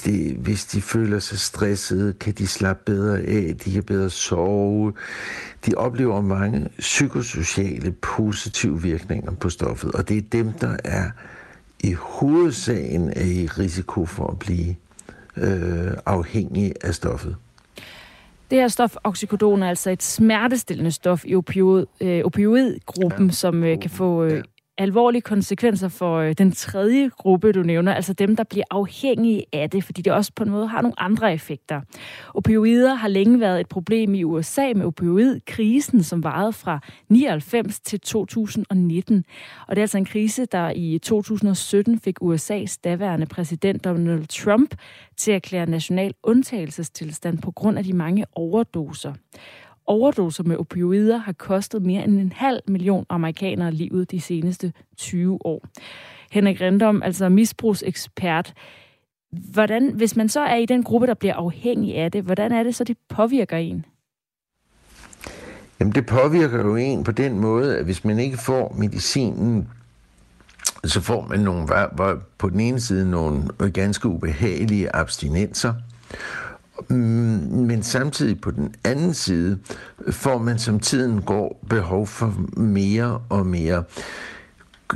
Det, hvis de føler sig stressede, kan de slappe bedre af, de kan bedre sove. De oplever mange psykosociale positive virkninger på stoffet, og det er dem, der er i hovedsagen er i risiko for at blive øh, afhængige af stoffet. Det her stof, oxycodon, er altså et smertestillende stof i opioid, øh, opioidgruppen, ja. som øh, kan få øh, alvorlige konsekvenser for øh, den tredje gruppe, du nævner, altså dem, der bliver afhængige af det, fordi det også på en måde har nogle andre effekter. Opioider har længe været et problem i USA med opioidkrisen, som varede fra 99 til 2019. Og det er altså en krise, der i 2017 fik USA's daværende præsident Donald Trump til at erklære national undtagelsestilstand på grund af de mange overdoser overdoser med opioider har kostet mere end en halv million amerikanere livet de seneste 20 år. Henrik Rendom, altså misbrugsekspert, hvordan, hvis man så er i den gruppe, der bliver afhængig af det, hvordan er det så, det påvirker en? Jamen det påvirker jo en på den måde, at hvis man ikke får medicinen, så får man nogle, på den ene side nogle ganske ubehagelige abstinenser, Mm, men samtidig på den anden side får man som tiden går behov for mere og mere.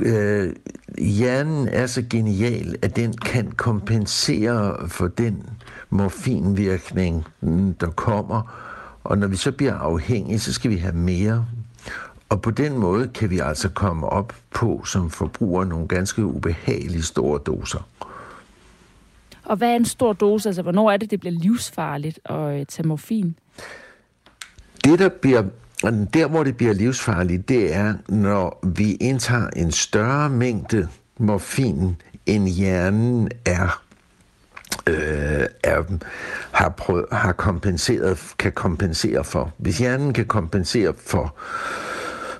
Øh, hjernen er så genial, at den kan kompensere for den morfinvirkning, mm, der kommer. Og når vi så bliver afhængige, så skal vi have mere. Og på den måde kan vi altså komme op på som forbruger nogle ganske ubehagelige store doser. Og hvad er en stor dose? Altså, hvornår er det, det bliver livsfarligt at øh, tage morfin? Det, der bliver der, hvor det bliver livsfarligt, det er, når vi indtager en større mængde morfin, end hjernen er, øh, er har, prøvet, har kompenseret, kan kompensere for. Hvis hjernen kan kompensere for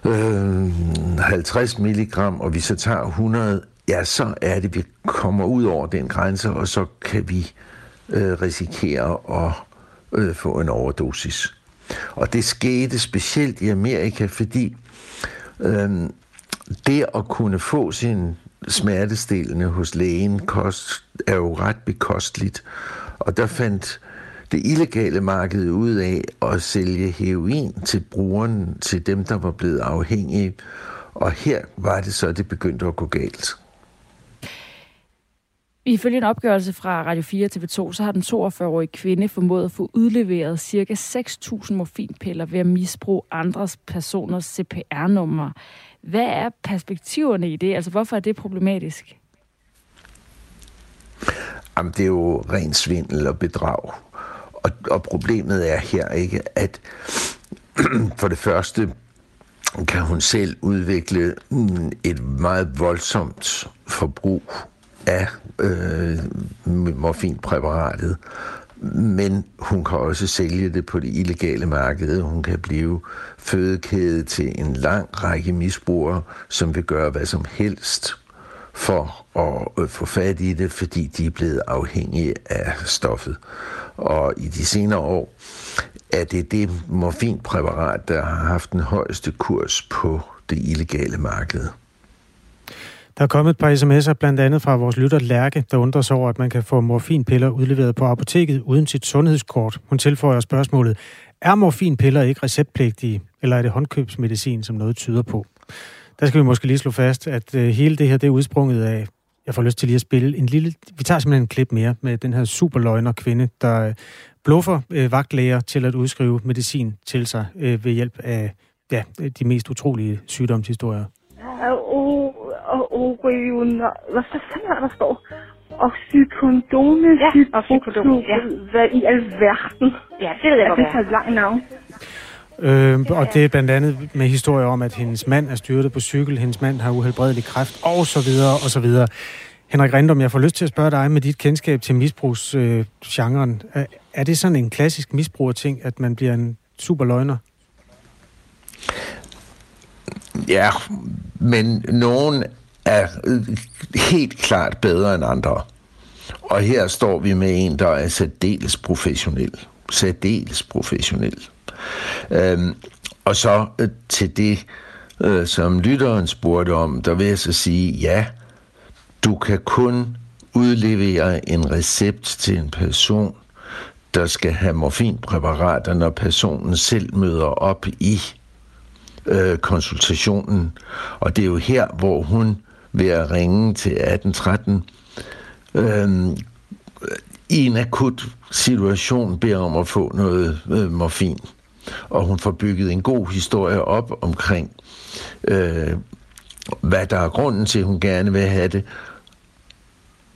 øh, 50 milligram, og vi så tager 100, ja, så er det, vi kommer ud over den grænse, og så kan vi øh, risikere at øh, få en overdosis. Og det skete specielt i Amerika, fordi øh, det at kunne få sin smertestillende hos lægen kost, er jo ret bekosteligt. Og der fandt det illegale marked ud af at sælge heroin til brugeren, til dem, der var blevet afhængige. Og her var det så, det begyndte at gå galt. Ifølge en opgørelse fra Radio 4 TV2, så har den 42-årige kvinde formået at få udleveret ca. 6.000 morfinpiller ved at misbruge andres personers CPR-nummer. Hvad er perspektiverne i det? Altså, hvorfor er det problematisk? Jamen, det er jo ren svindel og bedrag. Og, og problemet er her ikke, at (clears throat) for det første kan hun selv udvikle mm, et meget voldsomt forbrug af øh, morfinpræparatet, men hun kan også sælge det på det illegale marked. Hun kan blive fødekæde til en lang række misbrugere, som vil gøre hvad som helst for at øh, få fat i det, fordi de er blevet afhængige af stoffet. Og i de senere år er det det morfinpræparat, der har haft den højeste kurs på det illegale marked. Der er kommet et par sms'er, blandt andet fra vores lytter Lærke, der undrer sig over, at man kan få morfinpiller udleveret på apoteket uden sit sundhedskort. Hun tilføjer spørgsmålet, er morfinpiller ikke receptpligtige, eller er det håndkøbsmedicin, som noget tyder på? Der skal vi måske lige slå fast, at øh, hele det her, det er udsprunget af, jeg får lyst til lige at spille en lille, vi tager simpelthen en klip mere med den her superløgner kvinde, der øh, bluffer øh, vagtlæger til at udskrive medicin til sig øh, ved hjælp af ja, de mest utrolige sygdomshistorier og Orion, hvad fanden er der står? Oxycodone, ja, oxycodone, ja. Hvad i alverden? Ja, det ved jeg godt, Det er et langt navn. Øh, og det er blandt andet med historier om, at hendes mand er styrtet på cykel, hendes mand har uhelbredelig kræft, og så videre, og så videre. Henrik Rindom, jeg får lyst til at spørge dig med dit kendskab til misbrugsgenren. Øh, er det sådan en klassisk misbrugerting, at man bliver en super løgner? Ja, men nogen er øh, helt klart bedre end andre. Og her står vi med en, der er særdeles professionel. Særdeles professionel. Øhm, og så øh, til det, øh, som lytteren spurgte om, der vil jeg så sige, ja, du kan kun udlevere en recept til en person, der skal have morfinpræparater, når personen selv møder op i øh, konsultationen. Og det er jo her, hvor hun ved at ringe til 1813 øh, i en akut situation beder om at få noget øh, morfin. Og hun får bygget en god historie op omkring, øh, hvad der er grunden til, at hun gerne vil have det.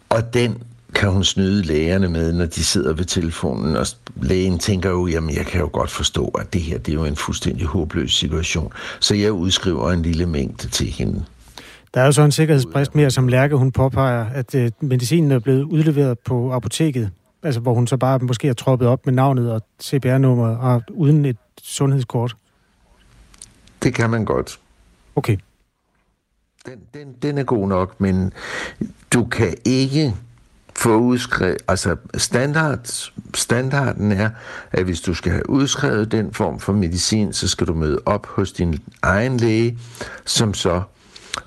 Og den kan hun snyde lægerne med, når de sidder ved telefonen, og lægen tænker jo, jamen jeg kan jo godt forstå, at det her det er jo en fuldstændig håbløs situation. Så jeg udskriver en lille mængde til hende. Der er jo så en sikkerhedsbrist mere, som Lærke hun påpeger, at øh, medicinen er blevet udleveret på apoteket, altså hvor hun så bare måske har troppet op med navnet og CPR-nummer og uden et sundhedskort. Det kan man godt. Okay. Den, den, den er god nok, men du kan ikke få udskrevet, altså standard, standarden er, at hvis du skal have udskrevet den form for medicin, så skal du møde op hos din egen læge, som så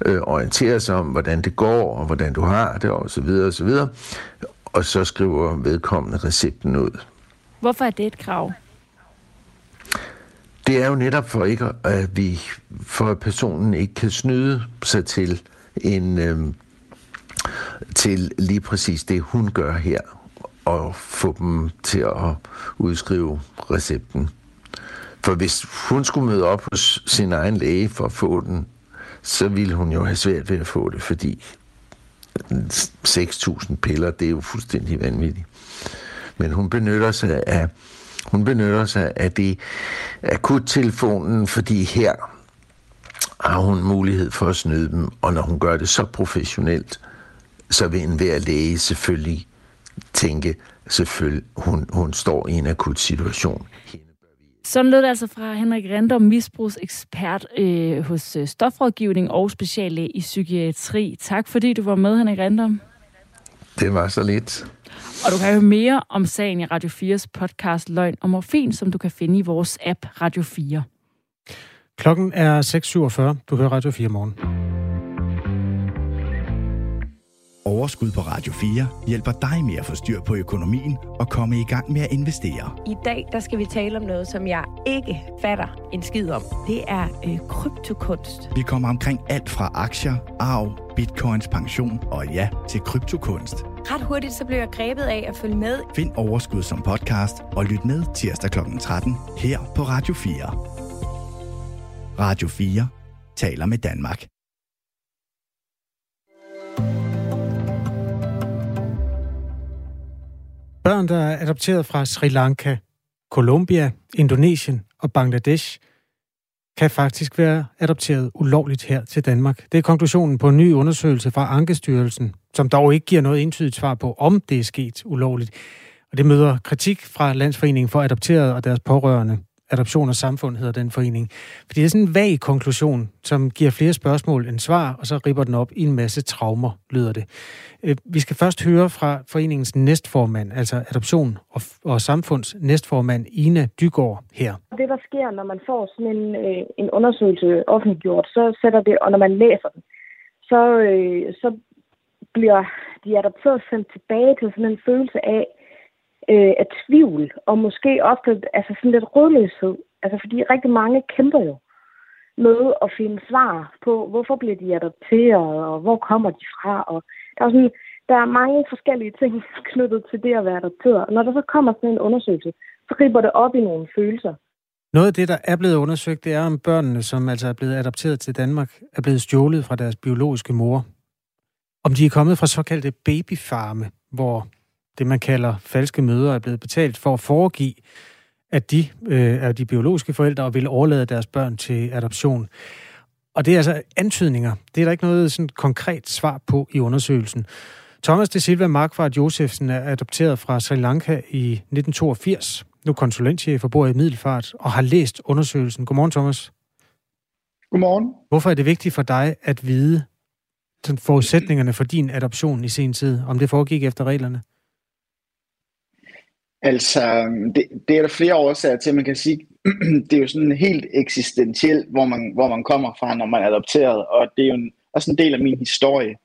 øh, orienterer sig om, hvordan det går, og hvordan du har det, og så videre, og så videre. Og så skriver vedkommende recepten ud. Hvorfor er det et krav? Det er jo netop for ikke, at vi, for at personen ikke kan snyde sig til en, øh, til lige præcis det, hun gør her, og få dem til at udskrive recepten. For hvis hun skulle møde op hos sin egen læge for at få den, så ville hun jo have svært ved at få det, fordi 6.000 piller, det er jo fuldstændig vanvittigt. Men hun benytter sig af, hun benytter sig af det akuttelefonen, fordi her har hun mulighed for at snyde dem, og når hun gør det så professionelt, så vil enhver læge selvfølgelig tænke, selvfølgelig, hun, hun står i en akut situation. Sådan lød det altså fra Henrik Random, misbrugsekspert øh, hos øh, Stofrådgivning og speciallæge i psykiatri. Tak fordi du var med, Henrik Random. Det var så lidt. Og du kan høre mere om sagen i Radio 4's podcast Løgn og Morfin, som du kan finde i vores app Radio 4. Klokken er 6.47. Du hører Radio 4 morgen. Overskud på Radio 4 hjælper dig med at få styr på økonomien og komme i gang med at investere. I dag der skal vi tale om noget, som jeg ikke fatter en skid om. Det er øh, kryptokunst. Vi kommer omkring alt fra aktier, arv, bitcoins, pension og ja, til kryptokunst. Ret hurtigt så blev jeg grebet af at følge med. Find Overskud som podcast og lyt med tirsdag kl. 13 her på Radio 4. Radio 4 taler med Danmark. Børn, der er adopteret fra Sri Lanka, Colombia, Indonesien og Bangladesh, kan faktisk være adopteret ulovligt her til Danmark. Det er konklusionen på en ny undersøgelse fra Ankestyrelsen, som dog ikke giver noget entydigt svar på, om det er sket ulovligt. Og det møder kritik fra Landsforeningen for Adopterede og deres pårørende. Adoption og Samfund hedder den forening. Fordi det er sådan en vag konklusion, som giver flere spørgsmål end svar, og så ripper den op i en masse traumer, lyder det. Øh, vi skal først høre fra foreningens næstformand, altså Adoption og, og Samfunds næstformand, Ina Dygård her. Det, der sker, når man får sådan en, øh, en undersøgelse offentliggjort, så sætter det, og når man læser den, så, øh, så bliver de adopteret sendt tilbage til sådan en følelse af, øh, af tvivl, og måske ofte altså sådan lidt rådløshed. Altså fordi rigtig mange kæmper jo med at finde svar på, hvorfor bliver de adopteret, og hvor kommer de fra. Og der, er sådan, der er mange forskellige ting (laughs) knyttet til det at være adopteret. Og når der så kommer sådan en undersøgelse, så griber det op i nogle følelser. Noget af det, der er blevet undersøgt, det er om børnene, som altså er blevet adopteret til Danmark, er blevet stjålet fra deres biologiske mor. Om de er kommet fra såkaldte babyfarme, hvor det, man kalder falske møder, er blevet betalt for at foregive, at de øh, er de biologiske forældre og vil overlade deres børn til adoption. Og det er altså antydninger. Det er der ikke noget sådan konkret svar på i undersøgelsen. Thomas de Silva Markvart Josefsen er adopteret fra Sri Lanka i 1982. Nu konsulentchef og bor i Middelfart og har læst undersøgelsen. Godmorgen, Thomas. Godmorgen. Hvorfor er det vigtigt for dig at vide forudsætningerne for din adoption i sin tid, om det foregik efter reglerne? Altså, det, det er der flere årsager til. Man kan sige, (clears throat) det er jo sådan helt eksistentielt, hvor man, hvor man kommer fra, når man er adopteret, og det er jo en, også en del af min historie.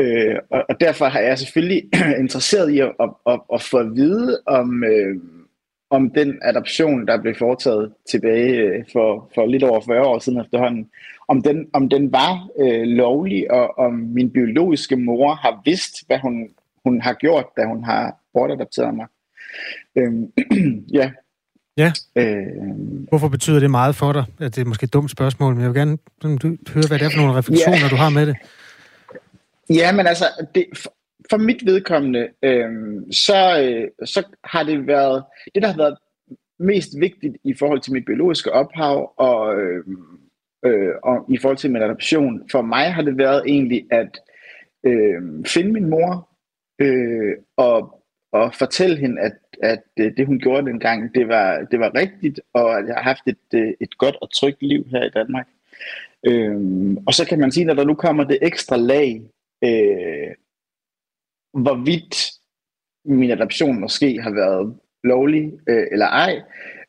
Øh, og, og derfor har jeg selvfølgelig (clears throat) interesseret i at, at, at, at få at vide om, øh, om den adoption, der blev foretaget tilbage øh, for, for lidt over 40 år siden efterhånden, om den, om den var øh, lovlig, og om min biologiske mor har vidst, hvad hun, hun har gjort, da hun har bortadopteret mig. Øh, (clears throat) ja. Ja. Øh, Hvorfor betyder det meget for dig? Det er måske et dumt spørgsmål, men jeg vil gerne høre, hvad det er for nogle refleksioner, ja. du har med det. Ja, men altså, det, for, for mit vedkommende, øh, så, øh, så har det været, det der har været mest vigtigt i forhold til mit biologiske ophav, og, øh, øh, og i forhold til min adoption, for mig har det været egentlig at øh, finde min mor, øh, og, og fortælle hende, at, at øh, det hun gjorde dengang, det var, det var rigtigt, og at jeg har haft et, øh, et godt og trygt liv her i Danmark. Øhm, og så kan man sige, når der nu kommer det ekstra lag øh, hvorvidt min adoption måske har været lovlig øh, eller ej,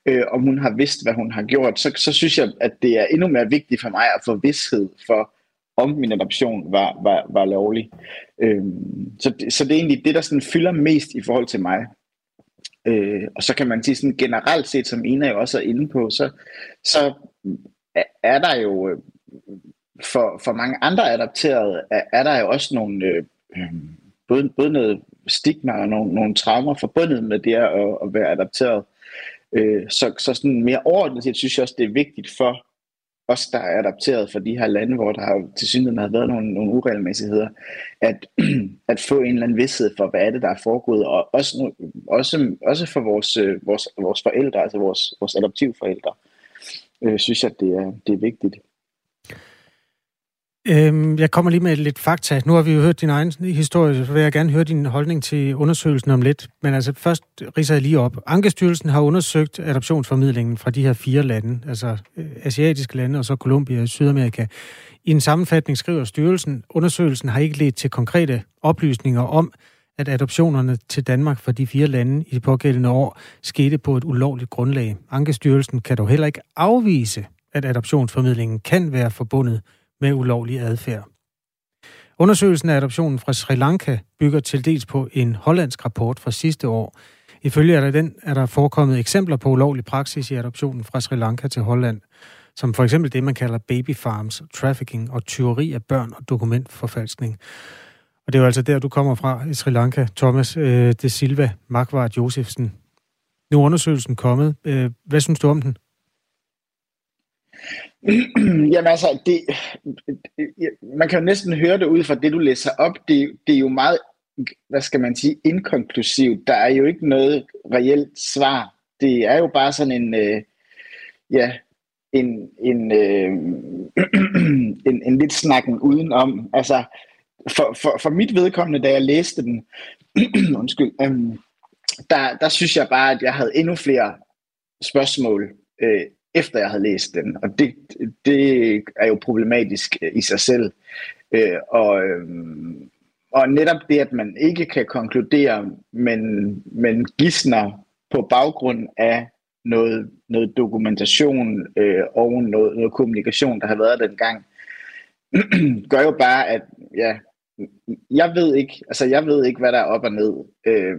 øh, om hun har vidst, hvad hun har gjort, så, så synes jeg, at det er endnu mere vigtigt for mig at få vidshed for, om min adoption var, var, var lovlig. Øhm, så, så det er egentlig det, der sådan fylder mest i forhold til mig. Øh, og så kan man sige sådan generelt set, som Ina jo også er inde på, så, så er der jo øh, for, for mange andre adopterede, er, er der jo også nogle, øh, øhm, både, både noget stigma og nogle, nogle traumer forbundet med det at, at være adopteret. Øh, så, så sådan mere overordnet set, synes jeg også, det er vigtigt for os, der er adopteret fra de her lande, hvor der har, til synligheden har været nogle, nogle uregelmæssigheder, at, (clears throat) at få en eller anden vidsthed for, hvad er det, der er foregået, og også, også, også for vores, øh, vores, vores forældre, altså vores, vores adoptivforældre, øh, synes jeg, det er, det er vigtigt. Øhm, jeg kommer lige med lidt fakta. Nu har vi jo hørt din egen historie, så vil jeg gerne høre din holdning til undersøgelsen om lidt. Men altså først riser jeg lige op. Ankestyrelsen har undersøgt adoptionsformidlingen fra de her fire lande, altså øh, asiatiske lande og så Colombia i Sydamerika. I en sammenfatning skriver styrelsen, undersøgelsen har ikke ledt til konkrete oplysninger om, at adoptionerne til Danmark fra de fire lande i de pågældende år skete på et ulovligt grundlag. Ankestyrelsen kan dog heller ikke afvise, at adoptionsformidlingen kan være forbundet med ulovlig adfærd. Undersøgelsen af adoptionen fra Sri Lanka bygger til dels på en hollandsk rapport fra sidste år. Ifølge er der, den, er der forekommet eksempler på ulovlig praksis i adoptionen fra Sri Lanka til Holland, som for eksempel det, man kalder baby farms, trafficking og tyveri af børn og dokumentforfalskning. Og det er jo altså der, du kommer fra i Sri Lanka, Thomas øh, de Silva Magvart Josefsen. Nu er undersøgelsen kommet. Øh, hvad synes du om den? (clears throat) Jamen altså, det, man kan jo næsten høre det ud fra det, du læser op. Det, det er jo meget, hvad skal man sige, inkonklusivt. Der er jo ikke noget reelt svar. Det er jo bare sådan en, øh, ja, en, en, øh, (clears throat) en, en lidt snakken udenom. Altså, for, for, for mit vedkommende, da jeg læste den, (clears throat) undskyld, øh, der, der synes jeg bare, at jeg havde endnu flere spørgsmål, øh, efter jeg havde læst den. Og det, det er jo problematisk øh, i sig selv. Øh, og, øh, og netop det, at man ikke kan konkludere, men, men gisner på baggrund af noget, noget dokumentation øh, og noget, noget kommunikation, der har været dengang, (clears throat) gør jo bare, at ja, jeg ved ikke, altså jeg ved ikke, hvad der er op og ned. Øh,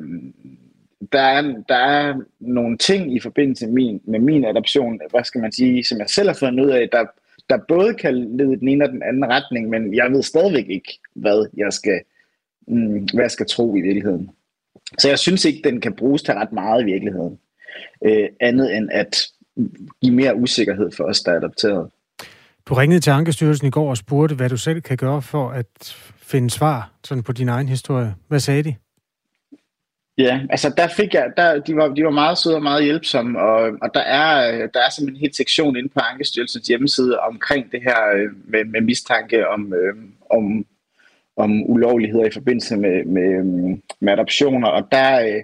der er, der er nogle ting i forbindelse med min, med min adoption, hvad skal man sige, som jeg selv har fundet ud af, der, der både kan lede den ene og den anden retning, men jeg ved stadigvæk ikke, hvad jeg skal, mm, hvad jeg skal tro i virkeligheden. Så jeg synes ikke, den kan bruges til ret meget i virkeligheden. Øh, andet end at give mere usikkerhed for os, der er adopteret. Du ringede til Ankestyrelsen i går og spurgte, hvad du selv kan gøre for at finde svar sådan på din egen historie. Hvad sagde de? Ja, altså der fik jeg, der, de, var, de var meget søde og meget hjælpsomme, og, og der, er, der er simpelthen en helt sektion inde på Ankestyrelsens hjemmeside omkring det her øh, med, med mistanke om, øh, om, om ulovligheder i forbindelse med, med, øh, med adoptioner, og der, øh,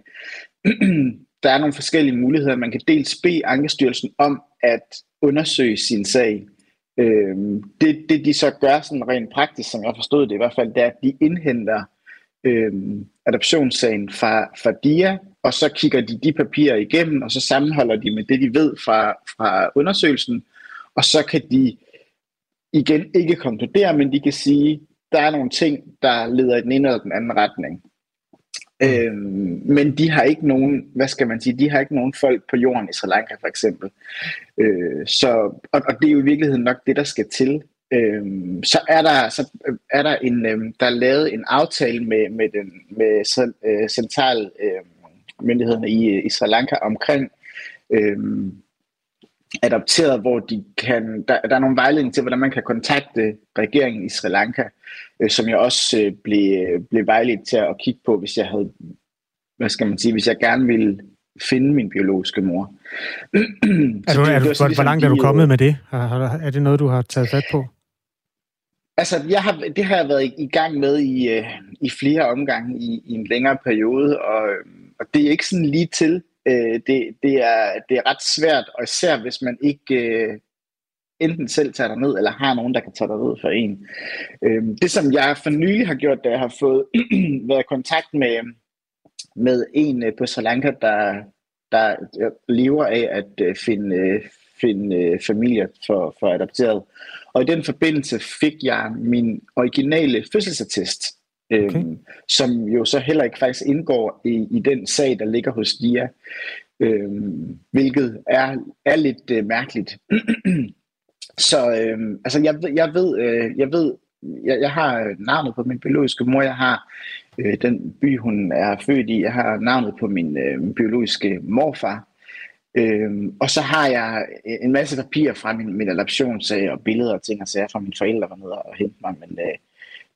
(clears throat) der er nogle forskellige muligheder. Man kan dels bede Ankestyrelsen om at undersøge sin sag. Øh, det, det de så gør sådan rent praktisk, som jeg forstod det i hvert fald, det er, at de indhenter øh, adoptionssagen fra, fra DIA, og så kigger de de papirer igennem, og så sammenholder de med det, de ved fra, fra undersøgelsen, og så kan de igen ikke konkludere, men de kan sige, der er nogle ting, der leder i den ene eller den anden retning. Øhm, men de har ikke nogen, hvad skal man sige, de har ikke nogen folk på jorden i Sri Lanka for eksempel. Øh, så, og, og det er jo i virkeligheden nok det, der skal til. Øhm, så er der så er der en øhm, der er lavet en aftale med med den med øh, central øh, myndighederne i, i Sri Lanka omkring øhm, adopteret, hvor de kan, der, der er nogle vejledninger til, hvordan man kan kontakte regeringen i Sri Lanka, øh, som jeg også øh, blev, blev vejledt til at kigge på, hvis jeg havde, hvad skal man sige, hvis jeg gerne ville finde min biologiske mor. (clears throat) er du, er du, hvor, ligesom hvor langt er du kommet med det? Er det noget, du har taget fat på? Altså, jeg har, det har jeg været i, gang med i, øh, i flere omgange i, i en længere periode, og, øh, og det er ikke sådan lige til. Øh, det, det, er, det er ret svært, og især hvis man ikke øh, enten selv tager dig ned, eller har nogen, der kan tage dig ned for en. Øh, det, som jeg for nylig har gjort, da jeg har fået (clears throat) været i kontakt med, med en øh, på Sri Lanka, der, der øh, lever af at finde, finde familier for, for adopteret. Og i den forbindelse fik jeg min originale fødselsattest, okay. øhm, som jo så heller ikke faktisk indgår i, i den sag, der ligger hos DIA, øhm, hvilket er, er lidt øh, mærkeligt. (clears throat) så øhm, altså jeg, jeg ved, øh, jeg ved jeg, jeg har navnet på min biologiske mor, jeg har øh, den by, hun er født i, jeg har navnet på min øh, biologiske morfar, Øhm, og så har jeg øh, en masse papirer fra min, min adoptionssag og billeder og ting og sager fra mine forældre var nede og hente mig, men øh,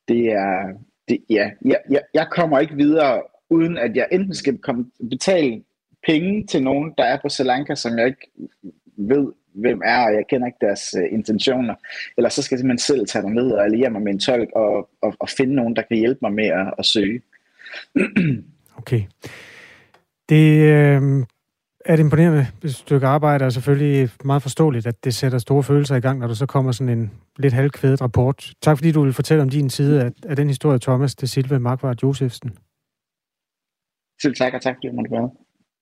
det er, det, ja, jeg, jeg, jeg kommer ikke videre, uden at jeg enten skal komme, betale penge til nogen, der er på Sri Lanka, som jeg ikke ved, hvem er, og jeg kender ikke deres øh, intentioner, eller så skal jeg simpelthen selv tage dem ned og alliere mig med en tolk og, og, og finde nogen, der kan hjælpe mig med at, at søge. okay. Det øh, er et imponerende stykke arbejde, og selvfølgelig meget forståeligt, at det sætter store følelser i gang, når der så kommer sådan en lidt halvkvædet rapport. Tak fordi du vil fortælle om din side af, af den historie, Thomas de Silva Markvart Josefsen. Selv tak, og tak fordi du måtte være.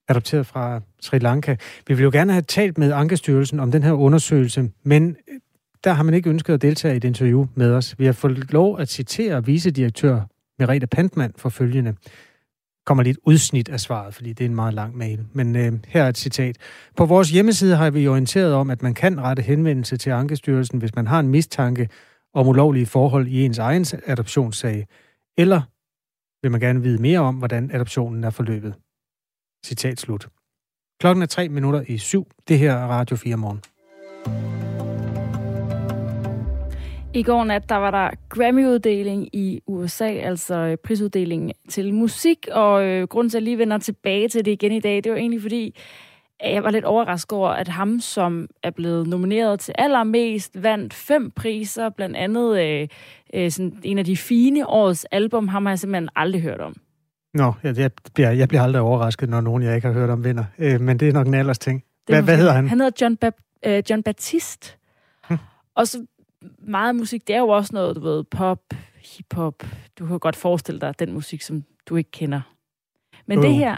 Adopteret fra Sri Lanka. Vi vil jo gerne have talt med Ankestyrelsen om den her undersøgelse, men der har man ikke ønsket at deltage i et interview med os. Vi har fået lov at citere vicedirektør Merete Pantmann for følgende kommer lidt udsnit af svaret, fordi det er en meget lang mail. Men øh, her er et citat. På vores hjemmeside har vi orienteret om, at man kan rette henvendelse til Ankestyrelsen, hvis man har en mistanke om ulovlige forhold i ens egen adoptionssag, eller vil man gerne vide mere om, hvordan adoptionen er forløbet. Citat slut. Klokken er tre minutter i syv. Det her er Radio 4 morgen. I går nat, der var der Grammy-uddeling i USA, altså øh, prisuddeling til musik, og øh, grunden til, at jeg lige vender tilbage til det igen i dag, det var egentlig fordi, jeg var lidt overrasket over, at ham, som er blevet nomineret til allermest, vandt fem priser, blandt andet øh, øh, sådan en af de fine årets album, ham har jeg simpelthen aldrig hørt om. Nå, jeg, jeg, bliver, jeg bliver aldrig overrasket, når nogen, jeg ikke har hørt om, vinder. Øh, men det er nok en alders ting. Hvad, hvad hedder han? Han hedder John, ba- øh, John Baptiste. Hm. Og så meget musik, det er jo også noget, du ved, pop, hiphop. Du kan godt forestille dig den musik, som du ikke kender. Men uh. det her,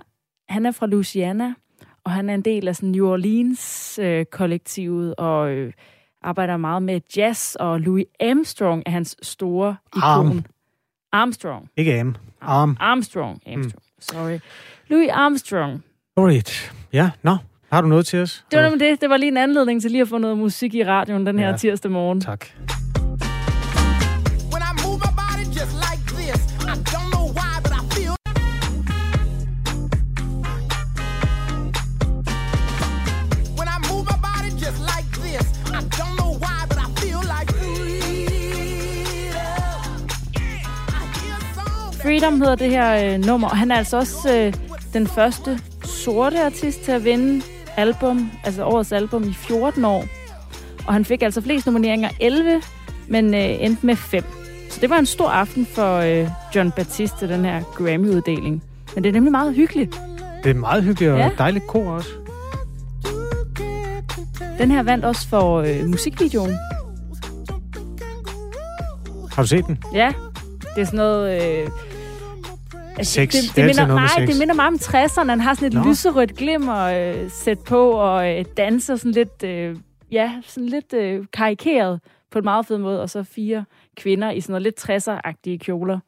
han er fra Louisiana, og han er en del af sådan New Orleans-kollektivet, øh, og øh, arbejder meget med jazz, og Louis Armstrong er hans store ikon. Arm. Armstrong. Ikke Am. Arm. Armstrong. Armstrong. Mm. Sorry. Louis Armstrong. Alright. Ja, nå. No. Har du noget til os? Det var det. Det var lige en anledning til lige at få noget musik i radioen den her ja. tirsdag morgen. Tak. Freedom hedder det her øh, nummer, og han er altså også øh, den første sorte artist til at vinde album, altså årets album i 14 år. Og han fik altså flest nomineringer, 11, men øh, endte med 5. Så det var en stor aften for øh, John Batiste, den her Grammy-uddeling. Men det er nemlig meget hyggeligt. Det er meget hyggeligt og ja. dejligt kor også. Den her vandt også for øh, musikvideoen. Har du set den? Ja, det er sådan noget... Øh, Altså, sex. Det, det, det, minder, nej, sex. det minder meget om 60'erne. Han har sådan et Nå. lyserødt glimmer øh, sæt på og øh, danser sådan lidt, øh, ja, sådan lidt øh, karikeret på en meget fed måde, og så fire kvinder i sådan noget lidt 60'er-agtige kjoler.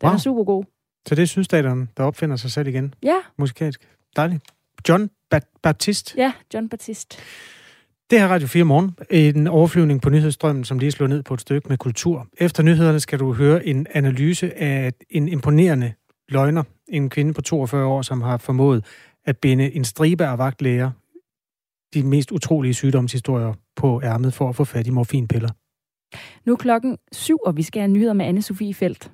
Den Wow. er super god. Så det er sydstaterne, der opfinder sig selv igen. Ja, Musikalsk. Dejligt. John Ba- Baptiste. ja, John Baptiste. Det her er Radio 4 Morgen. En overflyvning på nyhedsstrømmen, som lige slår ned på et stykke med kultur. Efter nyhederne skal du høre en analyse af en imponerende løgner. En kvinde på 42 år, som har formået at binde en stribe af vagtlæger de mest utrolige sygdomshistorier på ærmet for at få fat i morfinpiller. Nu er klokken syv, og vi skal have nyheder med anne Sofie Felt.